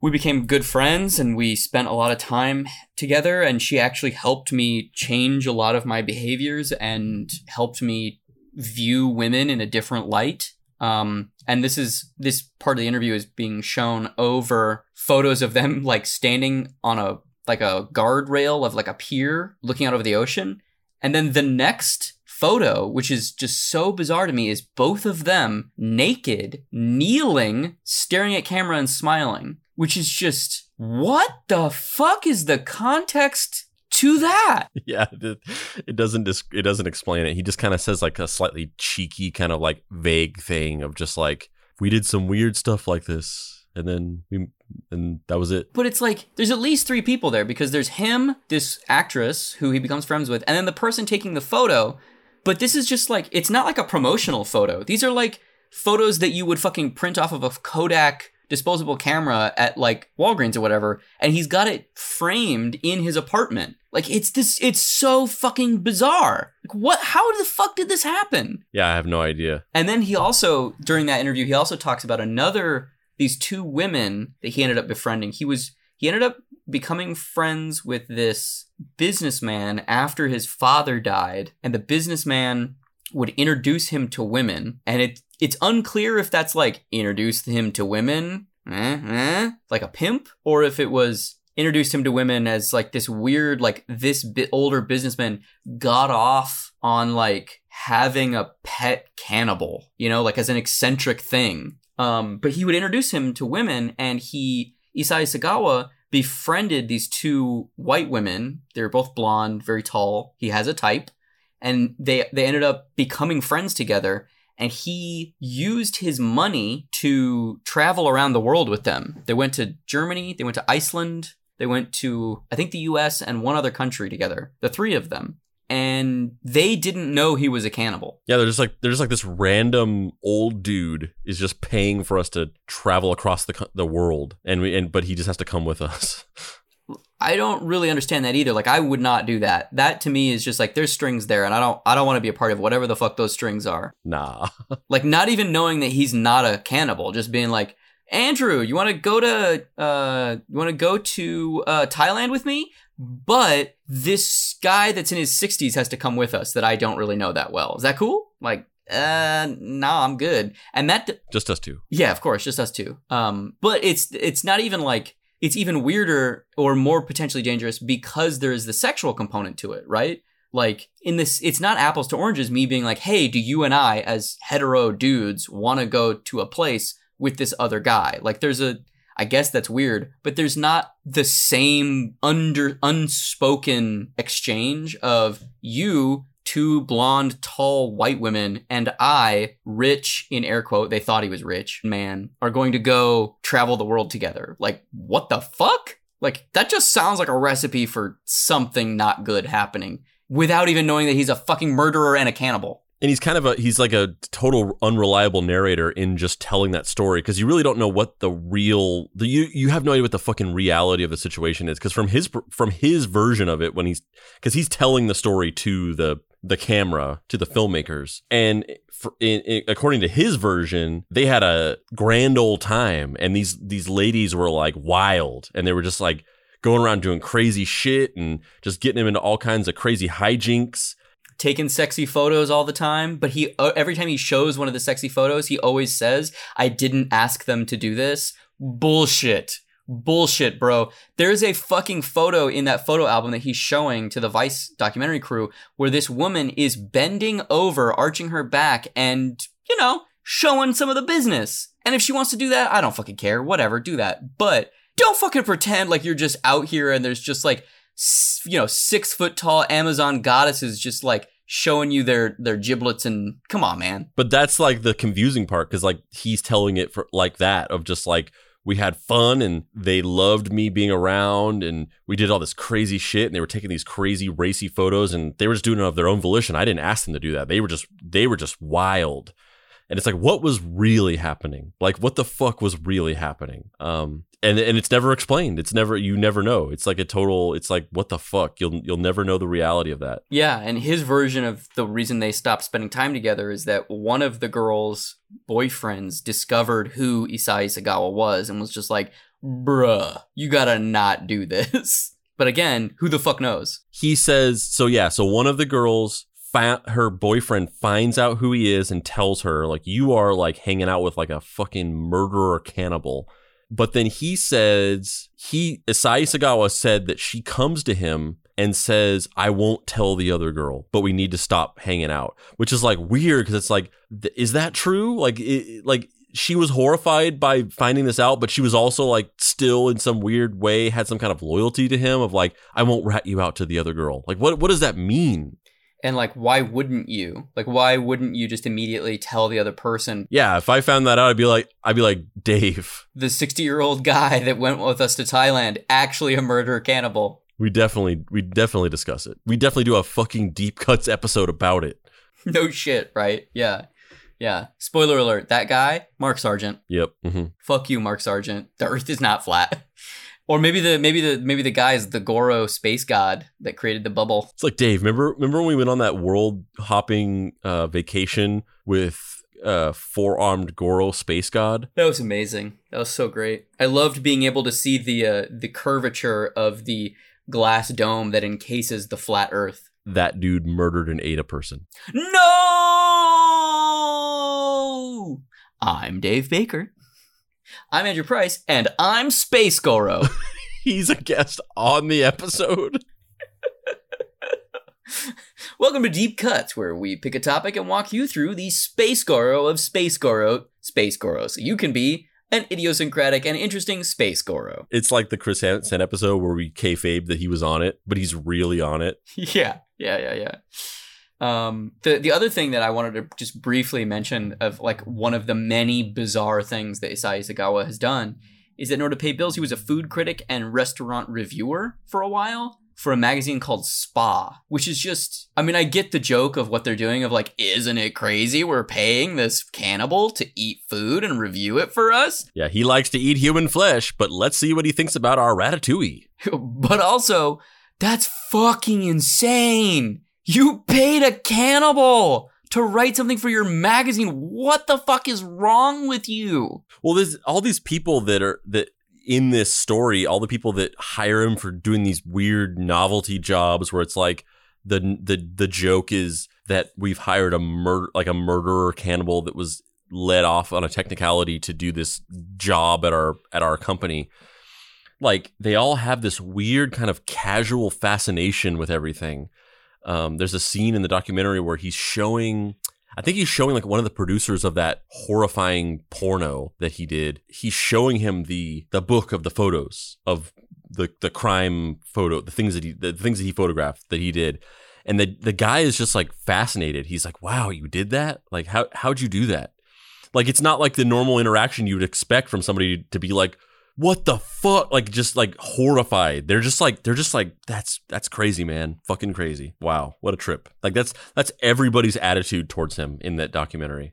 we became good friends and we spent a lot of time together. And she actually helped me change a lot of my behaviors and helped me view women in a different light. Um, and this is this part of the interview is being shown over photos of them like standing on a like a guardrail of like a pier looking out over the ocean. And then the next photo, which is just so bizarre to me, is both of them naked, kneeling, staring at camera and smiling, which is just what the fuck is the context to that? yeah it, it doesn't dis- it doesn't explain it he just kind of says like a slightly cheeky kind of like vague thing of just like we did some weird stuff like this and then we and that was it But it's like there's at least three people there because there's him, this actress who he becomes friends with, and then the person taking the photo. But this is just like it's not like a promotional photo. These are like photos that you would fucking print off of a Kodak disposable camera at like Walgreens or whatever, and he's got it framed in his apartment. Like it's this it's so fucking bizarre. Like what how the fuck did this happen? yeah i have no idea And then he also, during that interview, he also talks about another, these two women that he ended up befriending. He was, he ended up becoming friends with this businessman after his father died. And the businessman would introduce him to women. And it, it's unclear if that's like introduced him to women, eh, eh, like a pimp, or if it was introduced him to women as like this weird, like this older businessman got off on like having a pet cannibal, you know, like as an eccentric thing. Um, but he would introduce him to women, and he Issei Sagawa befriended these two white women. They were both blonde, very tall. He has a type, and they they ended up becoming friends together. And he used his money to travel around the world with them. They went to Germany, they went to Iceland, they went to I think the U.S. and one other country together. The three of them, and they didn't know he was a cannibal. yeah they're just like they're just like this random old dude is just paying for us to travel across the the world and we and but he just has to come with us I don't really understand that either. Like I would not do that. That to me is just like there's strings there and I don't I don't want to be a part of whatever the fuck those strings are. nah Like not even knowing that he's not a cannibal, just being like, "Andrew, you want to go to uh you want to go to uh Thailand with me?" But this guy that's in his 60s has to come with us that I don't really know that well. Is that cool? Like uh, no, I'm good. And that, Just us two. yeah, of course, just us two. Um, but it's it's not even like it's even weirder or more potentially dangerous because there is the sexual component to it, right? Like in this, it's not apples to oranges. Me being like, hey, do you and I, as hetero dudes, want to go to a place with this other guy? Like, there's a, I guess that's weird, but there's not the same under unspoken exchange of you two blonde, tall white women and I, rich in air quote, they thought he was rich, man, are going to go travel the world together. Like, what the fuck? Like, that just sounds like a recipe for something not good happening without even knowing that he's a fucking murderer and a cannibal. And he's kind of a he's like a total unreliable narrator in just telling that story because you really don't know what the real the you you have no idea what the fucking reality of the situation is because from his from his version of it when he's because he's telling the story to the the camera to the filmmakers. And for, in, in, according to his version they had a grand old time and these these ladies were like wild and they were just like going around doing crazy shit and just getting him into all kinds of crazy hijinks taking sexy photos all the time, but he uh, every time he shows one of the sexy photos, he always says, "I didn't ask them to do this." Bullshit. Bullshit, bro. There's a fucking photo in that photo album that he's showing to the Vice documentary crew where this woman is bending over, arching her back and, you know, showing some of the business. And if she wants to do that, I don't fucking care. Whatever, do that. But don't fucking pretend like you're just out here and there's just like you know, six foot tall Amazon goddesses just like showing you their their giblets and come on, man. But that's like the confusing part because like he's telling it for like that of just like we had fun and they loved me being around and we did all this crazy shit and they were taking these crazy racy photos and they were just doing it of their own volition. I didn't ask them to do that. They were just they were just wild. And it's like what was really happening? Like what the fuck was really happening? Um and and it's never explained. It's never you never know. It's like a total. It's like what the fuck. You'll you'll never know the reality of that. Yeah, and his version of the reason they stopped spending time together is that one of the girls' boyfriends discovered who Issei Sagawa was and was just like, "Bruh, you gotta not do this." But again, who the fuck knows? He says so. Yeah. So one of the girls. Fa- her boyfriend finds out who he is and tells her like you are like hanging out with like a fucking murderer cannibal but then he says he Issei Sagawa said that she comes to him and says, "I won't tell the other girl, but we need to stop hanging out." Which is like weird because it's like, th- is that true? Like, it, like she was horrified by finding this out, but she was also like still in some weird way had some kind of loyalty to him of like, "I won't rat you out to the other girl." Like, what what does that mean? And like, why wouldn't you? Like, why wouldn't you just immediately tell the other person? Yeah, if I found that out, I'd be like, I'd be like, Dave, the sixty-year-old guy that went with us to Thailand, actually a murderer cannibal. We definitely, we definitely discuss it. We definitely do a fucking deep cuts episode about it. no shit, right? Yeah, yeah. Spoiler alert: that guy, Mark Sargent. Yep. Mm-hmm. Fuck you, Mark Sargent. The Earth is not flat. Or maybe the maybe the maybe the guy is the Goro space god that created the bubble. It's like Dave. Remember remember when we went on that world hopping uh, vacation with uh, four armed Goro space god? That was amazing. That was so great. I loved being able to see the uh, the curvature of the glass dome that encases the flat Earth. That dude murdered and ate a person. No. I'm Dave Baker. I'm Andrew Price, and I'm Space Goro. He's a guest on the episode. Welcome to Deep Cuts, where we pick a topic and walk you through the Space Goro of Space Goro, Space Goro, so you can be an idiosyncratic and interesting Space Goro. It's like the Chris Hansen episode where we kayfabe that he was on it, but he's really on it. yeah, yeah, yeah, yeah. Um, the the other thing that I wanted to just briefly mention of like one of the many bizarre things that Issei Sagawa has done is that in order to pay bills, he was a food critic and restaurant reviewer for a while for a magazine called Spa, which is just I mean, I get the joke of what they're doing of like, isn't it crazy? We're paying this cannibal to eat food and review it for us. Yeah, he likes to eat human flesh, but let's see what he thinks about our ratatouille. but also, that's fucking insane. You paid a cannibal to write something for your magazine. What the fuck is wrong with you? Well, there's all these people that are that in this story, all the people that hire him for doing these weird novelty jobs where it's like the the the joke is that we've hired a murder like a murderer cannibal that was let off on a technicality to do this job at our at our company like they all have this weird kind of casual fascination with everything um, there's a scene in the documentary where he's showing I think he's showing like one of the producers of that horrifying porno that he did. He's showing him the the book of the photos of the the crime photo, the things that he the things that he photographed that he did. And the the guy is just like fascinated. He's like, "Wow, you did that? Like how how'd you do that?" Like it's not like the normal interaction you would expect from somebody to be like, what the fuck? Like just like horrified. They're just like they're just like that's that's crazy man. Fucking crazy. Wow. What a trip. Like that's that's everybody's attitude towards him in that documentary.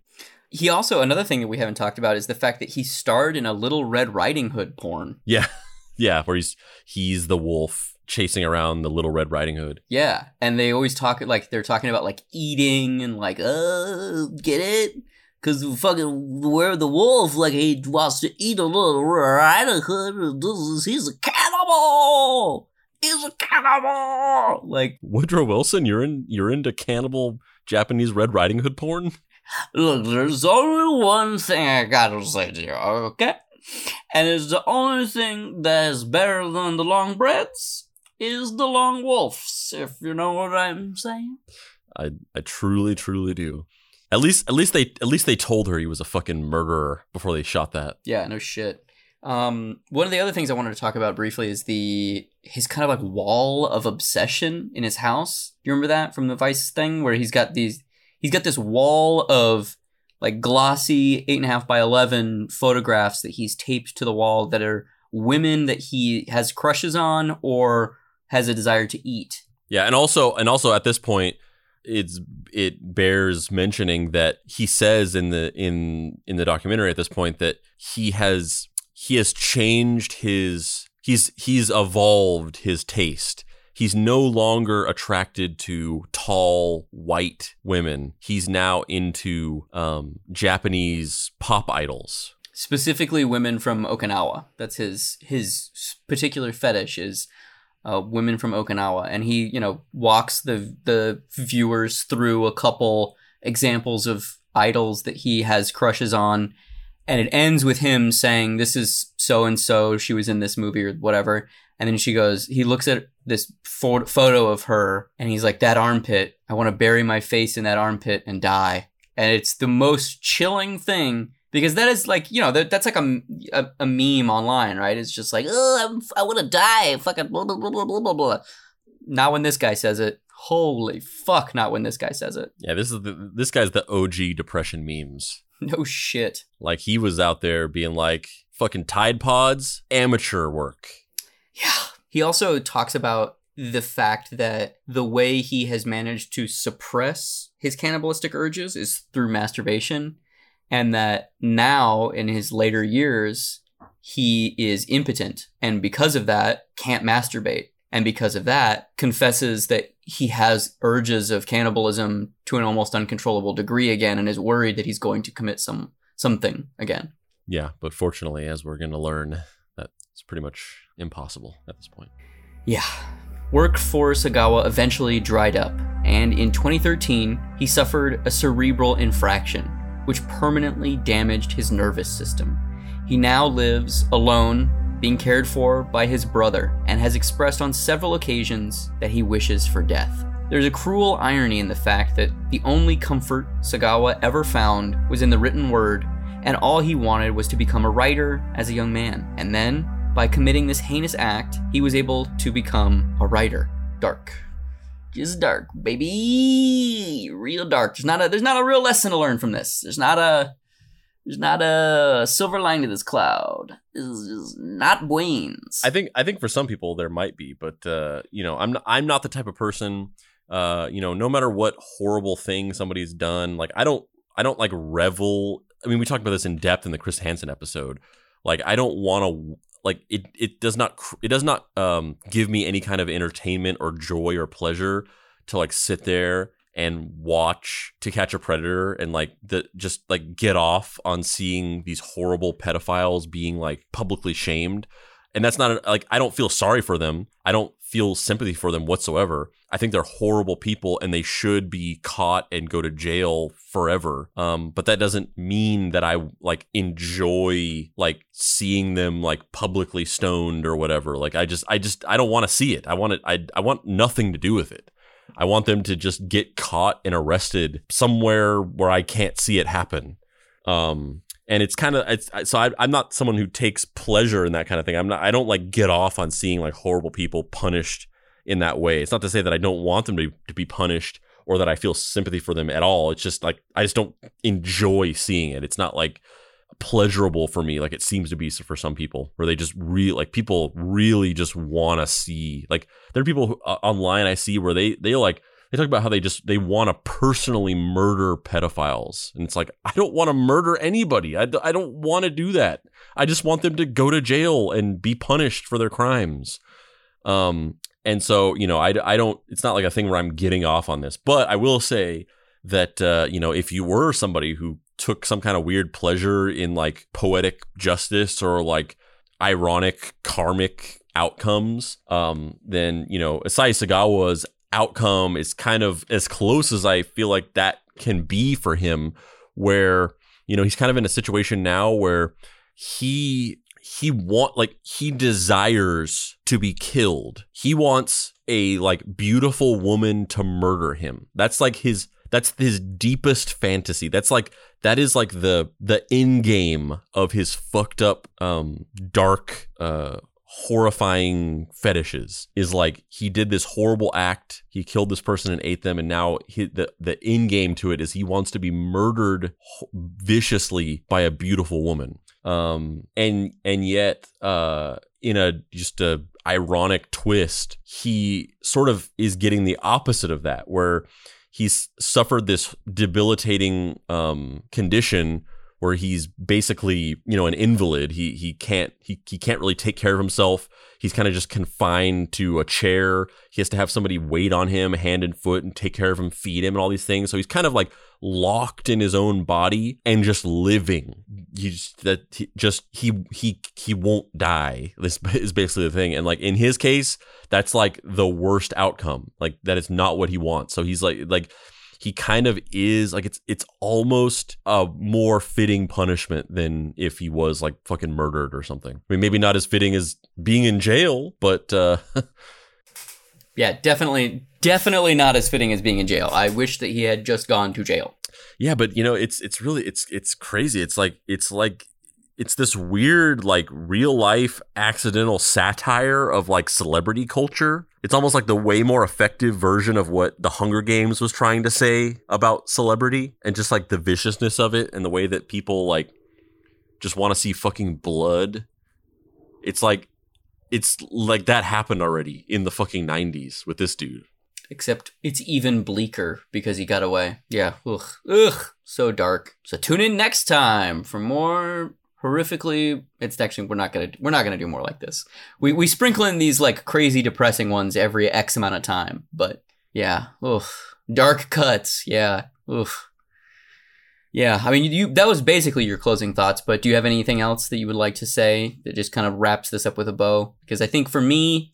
He also another thing that we haven't talked about is the fact that he starred in a little red riding hood porn. Yeah. Yeah where he's he's the wolf chasing around the little red riding hood. Yeah. And they always talk like they're talking about like eating and like uh get it Cause fucking where the wolf like he wants to eat a little Riding Hood. He's a cannibal. He's a cannibal. Like Woodrow Wilson, you're in you're into cannibal Japanese Red Riding Hood porn. Look, there's only one thing I gotta say to you, okay? And it's the only thing that's better than the long breads is the long wolves, if you know what I'm saying. I I truly, truly do. At least, at least they, at least they told her he was a fucking murderer before they shot that. Yeah, no shit. Um, one of the other things I wanted to talk about briefly is the his kind of like wall of obsession in his house. Do you remember that from the Vice thing where he's got these, he's got this wall of like glossy eight and a half by eleven photographs that he's taped to the wall that are women that he has crushes on or has a desire to eat. Yeah, and also, and also at this point, it's it bears mentioning that he says in the in in the documentary at this point that he has he has changed his he's he's evolved his taste. He's no longer attracted to tall white women. He's now into um, japanese pop idols. Specifically women from okinawa. That's his his particular fetish is uh, women from Okinawa, and he you know walks the the viewers through a couple examples of idols that he has crushes on, and it ends with him saying, "This is so and so. She was in this movie or whatever." And then she goes, he looks at this photo of her, and he's like, "That armpit. I want to bury my face in that armpit and die." And it's the most chilling thing because that is like you know that, that's like a, a, a meme online, right? It's just like oh, I'm, i want to die, fucking blah blah blah blah blah blah. Not when this guy says it. Holy fuck! Not when this guy says it. Yeah, this is the, this guy's the OG depression memes. No shit. Like he was out there being like fucking Tide Pods, amateur work. Yeah. He also talks about the fact that the way he has managed to suppress his cannibalistic urges is through masturbation and that now in his later years he is impotent and because of that can't masturbate and because of that confesses that he has urges of cannibalism to an almost uncontrollable degree again and is worried that he's going to commit some something again. Yeah but fortunately as we're going to learn that's pretty much impossible at this point. Yeah. Work for Sagawa eventually dried up, and in 2013, he suffered a cerebral infraction, which permanently damaged his nervous system. He now lives alone, being cared for by his brother, and has expressed on several occasions that he wishes for death. There's a cruel irony in the fact that the only comfort Sagawa ever found was in the written word, and all he wanted was to become a writer as a young man. And then, by committing this heinous act, he was able to become a writer. Dark is dark, baby. Real dark. There's not a there's not a real lesson to learn from this. There's not a there's not a silver line to this cloud. This is not Wayne's. I think I think for some people there might be, but uh, you know, I'm not, I'm not the type of person. Uh, you know, no matter what horrible thing somebody's done, like I don't I don't like revel. I mean, we talked about this in depth in the Chris Hansen episode. Like I don't want to like it it does not it does not um give me any kind of entertainment or joy or pleasure to like sit there and watch to catch a predator and like the just like get off on seeing these horrible pedophiles being like publicly shamed. And that's not like i don't feel sorry for them. I don't feel sympathy for them whatsoever. I think they're horrible people and they should be caught and go to jail forever. Um, but that doesn't mean that I like enjoy like seeing them like publicly stoned or whatever. Like I just I just I don't want to see it. I want it I I want nothing to do with it. I want them to just get caught and arrested somewhere where I can't see it happen. Um, and it's kind of it's so I, I'm not someone who takes pleasure in that kind of thing. I'm not. I don't like get off on seeing like horrible people punished in that way. It's not to say that I don't want them to to be punished or that I feel sympathy for them at all. It's just like I just don't enjoy seeing it. It's not like pleasurable for me like it seems to be for some people where they just really like people really just want to see like there are people who, uh, online I see where they they like they talk about how they just they want to personally murder pedophiles. And it's like i don't want to murder anybody. I, I don't want to do that. I just want them to go to jail and be punished for their crimes. Um and so you know i, I don't it's not like a thing where i'm getting off on this but i will say that uh, you know if you were somebody who took some kind of weird pleasure in like poetic justice or like ironic karmic outcomes um then you know Issei Sagawa's outcome is kind of as close as I feel like that can be for him where you know he's kind of in a situation now where he he want like he desires to be killed. He wants a like beautiful woman to murder him. That's like his that's his deepest fantasy. That's like that is like the the end game of his fucked up um dark uh horrifying fetishes is like he did this horrible act he killed this person and ate them and now he, the the end game to it is he wants to be murdered viciously by a beautiful woman. Um and and yet uh in a just a ironic twist he sort of is getting the opposite of that where he's suffered this debilitating um condition where he's basically you know an invalid. He he can't he he can't really take care of himself. He's kind of just confined to a chair. He has to have somebody wait on him hand and foot and take care of him, feed him, and all these things. So he's kind of like locked in his own body and just living. He's that he just he he he won't die. This is basically the thing. And like in his case, that's like the worst outcome. Like that is not what he wants. So he's like like he kind of is like it's it's almost a more fitting punishment than if he was like fucking murdered or something. I mean, maybe not as fitting as being in jail, but uh yeah, definitely definitely not as fitting as being in jail. I wish that he had just gone to jail. Yeah, but you know, it's it's really it's it's crazy. It's like it's like it's this weird like real life accidental satire of like celebrity culture. It's almost like the way more effective version of what the Hunger Games was trying to say about celebrity and just like the viciousness of it and the way that people like just want to see fucking blood. It's like it's like that happened already in the fucking 90s with this dude. Except it's even bleaker because he got away. Yeah. Ugh. Ugh. So dark. So tune in next time for more horrifically it's actually we're not gonna we're not gonna do more like this. We we sprinkle in these like crazy depressing ones every x amount of time but yeah oof. Dark cuts yeah oof. Yeah i mean you that was basically your closing thoughts but do you have anything else that you would like to say that just kind of wraps this up with a bow? Because i think for me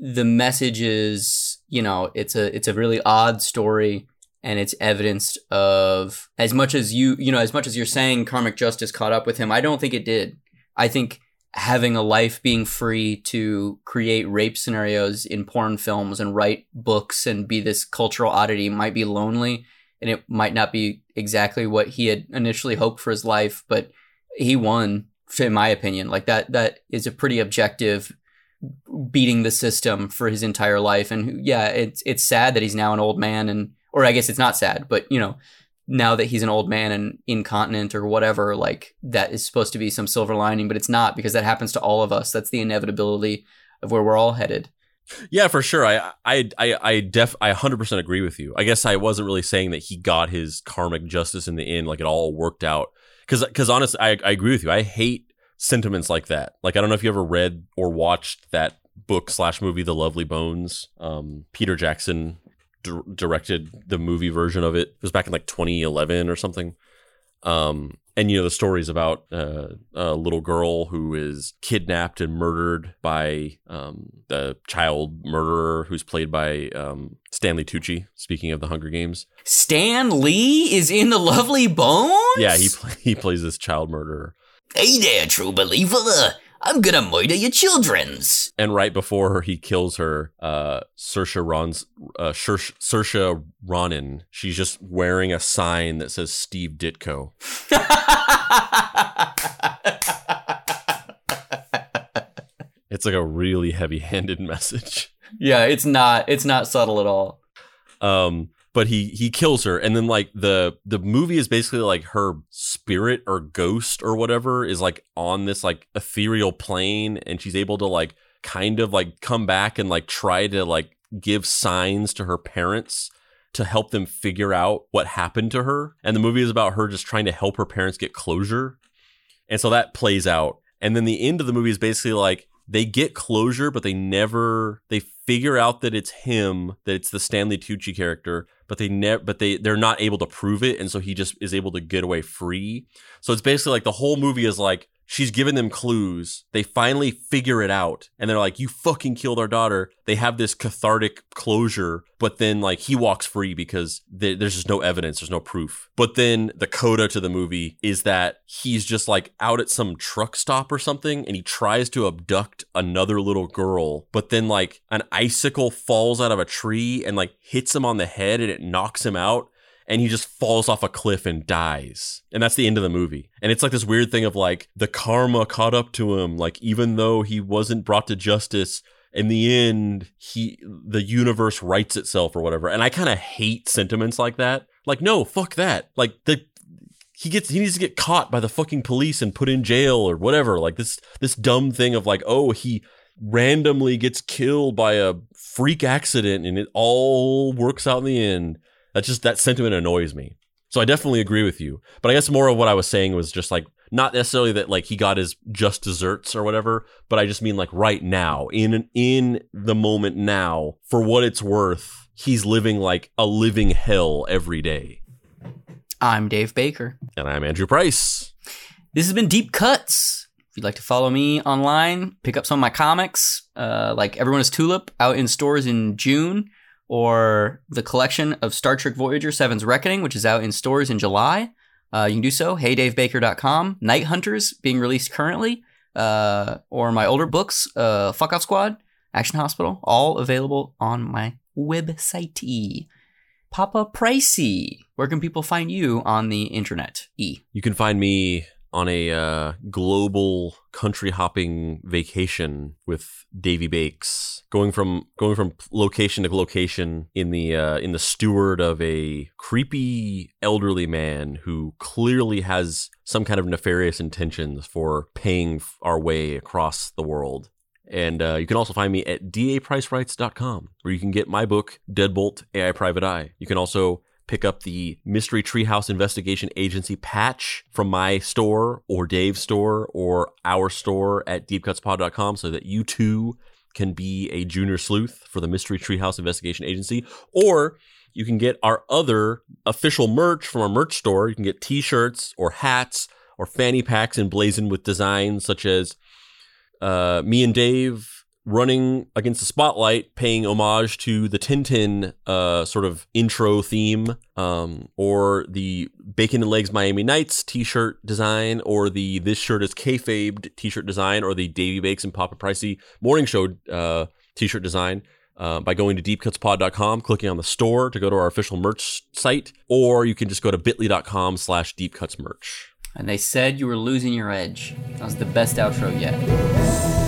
the message is you know it's a it's a really odd story and it's evidenced of as much as you you know as much as you're saying karmic justice caught up with him i don't think it did. I think having a life being free to create rape scenarios in porn films and write books and be this cultural oddity might be lonely and it might not be exactly what he had initially hoped for his life but he won in my opinion. Like that that is a pretty objective beating the system for his entire life. And yeah it's it's sad that he's now an old man and or I guess it's not sad, but you know, now that he's an old man and incontinent or whatever, like that is supposed to be some silver lining, but it's not because that happens to all of us. That's the inevitability of where we're all headed. Yeah, for sure. I I I I def I 100% agree with you. I guess I wasn't really saying that he got his karmic justice in the end like it all worked out cuz cuz honestly I I agree with you. I hate sentiments like that. Like I don't know if you ever read or watched that book slash movie The Lovely Bones. Um, Peter Jackson directed the movie version of it. It was back in like 2011 or something. Um, and you know the stories about uh, a little girl who is kidnapped and murdered by um, the child murderer who's played by um, Stanley Tucci. Speaking of the Hunger Games, Stan Lee is in the Lovely Bones. yeah, he he plays this child murderer. Hey there, true believer. I'm gonna murder your childrens. And right before he kills her, uh, Saoirse Ron's uh, Saoirse Saoirse Ronan, she's just wearing a sign that says Steve Ditko. It's like a really heavy-handed message. yeah, it's not. It's not subtle at all. Um, but he he kills her, and then like the the movie is basically like her spirit or ghost or whatever is like on this like ethereal plane, and she's able to like kind of like come back and like try to like give signs to her parents to help them figure out what happened to her. And the movie is about her just trying to help her parents get closure. And so that plays out. And then the end of the movie is basically like they get closure, but they never they figure out that it's him, that it's the Stanley Tucci character, but they never but they they're not able to prove it, and so he just is able to get away free. So it's basically like the whole movie is like she's given them clues. They finally figure it out, and they're like, "You fucking killed our daughter." They have this cathartic closure, but then like he walks free because th- there's just no evidence, there's no proof. But then the coda to the movie is that he's just like out at some truck stop or something, and he tries to abduct another little girl, but then like an icicle falls out of a tree and like hits him on the head, and it knocks him out and he just falls off a cliff and dies. And that's the end of the movie. And it's like this weird thing of like the karma caught up to him. Like even though he wasn't brought to justice, in the end, he the universe writes itself or whatever. And I kind of hate sentiments like that. Like no, fuck that. Like the he gets he needs to get caught by the fucking police and put in jail or whatever. Like this this dumb thing of like, oh, he randomly gets killed by a freak accident and it all works out in the end. That just that sentiment annoys me. So I definitely agree with you. But I guess more of what I was saying was just like not necessarily that like he got his just desserts or whatever, but I just mean like right now, in in the moment now, for what it's worth, he's living like a living hell every day. I'm Dave Baker. And I'm Andrew Price. This has been Deep Cuts. If you'd like to follow me online, pick up some of my comics, uh, like Everyone is Tulip, out in stores in June, or the collection of Star Trek Voyager 7's Reckoning, which is out in stores in July. Uh, you can do so, heydavebaker.com. Night Hunters, being released currently, uh, or my older books, uh, Fuck Off Squad, Action Hospital, all available on my website. Papa Pricey, where can people find you on the internet? E. You can find me on a uh, global country hopping vacation with Davy Bakes, going from going from location to location in the uh, in the steward of a creepy elderly man who clearly has some kind of nefarious intentions for paying our way across the world. And uh, you can also find me at dapricerights.com, where you can get my book, Deadbolt AI Private Eye. You can also pick up the Mystery Treehouse Investigation Agency patch from my store or Dave's store or our store at deepcutspod.com so that you too can be a junior sleuth for the Mystery Treehouse Investigation Agency. Or you can get our other official merch from our merch store. You can get t shirts or hats or fanny packs emblazoned with designs such as uh, me and Dave running against the spotlight, paying homage to the Tintin uh, sort of intro theme, um, or the Bacon and Legs Miami Nights T-shirt design, or the This Shirt is Kayfabed T-shirt design, or the Davy Bakes and Papa Pricey Morning Show uh, T-shirt design. Uh, by going to deepcutspod.com, clicking on the store to go to our official merch site, or you can just go to bit.ly.com slash deepcutsmerch. And they said you were losing your edge. That was the best outro yet.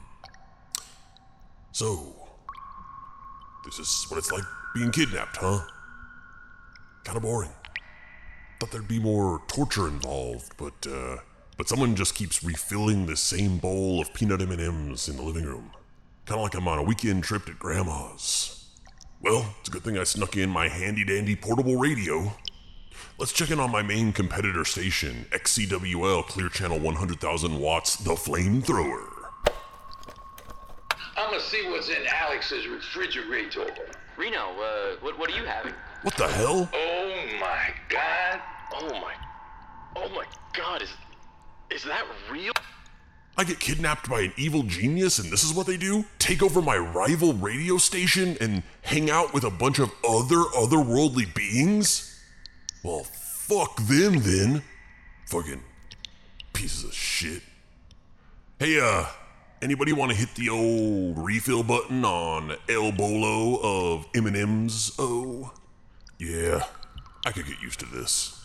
So, this is what it's like being kidnapped, huh? Kind of boring. Thought there'd be more torture involved, but uh, but someone just keeps refilling the same bowl of peanut M&Ms in the living room. Kind of like I'm on a weekend trip at grandma's. Well, it's a good thing I snuck in my handy dandy portable radio. Let's check in on my main competitor station, XCWL Clear Channel 100,000 watts, the flamethrower. I'm gonna see what's in Alex's refrigerator. Reno, uh, what, what are you having? What the hell? Oh my god. Oh my, oh my God, is, is that real? I get kidnapped by an evil genius, and this is what they do? Take over my rival radio station and hang out with a bunch of other otherworldly beings? Well, fuck them then. Fucking pieces of shit. Hey, uh, anybody want to hit the old refill button on El Bolo of M&M's? Oh, yeah, I could get used to this.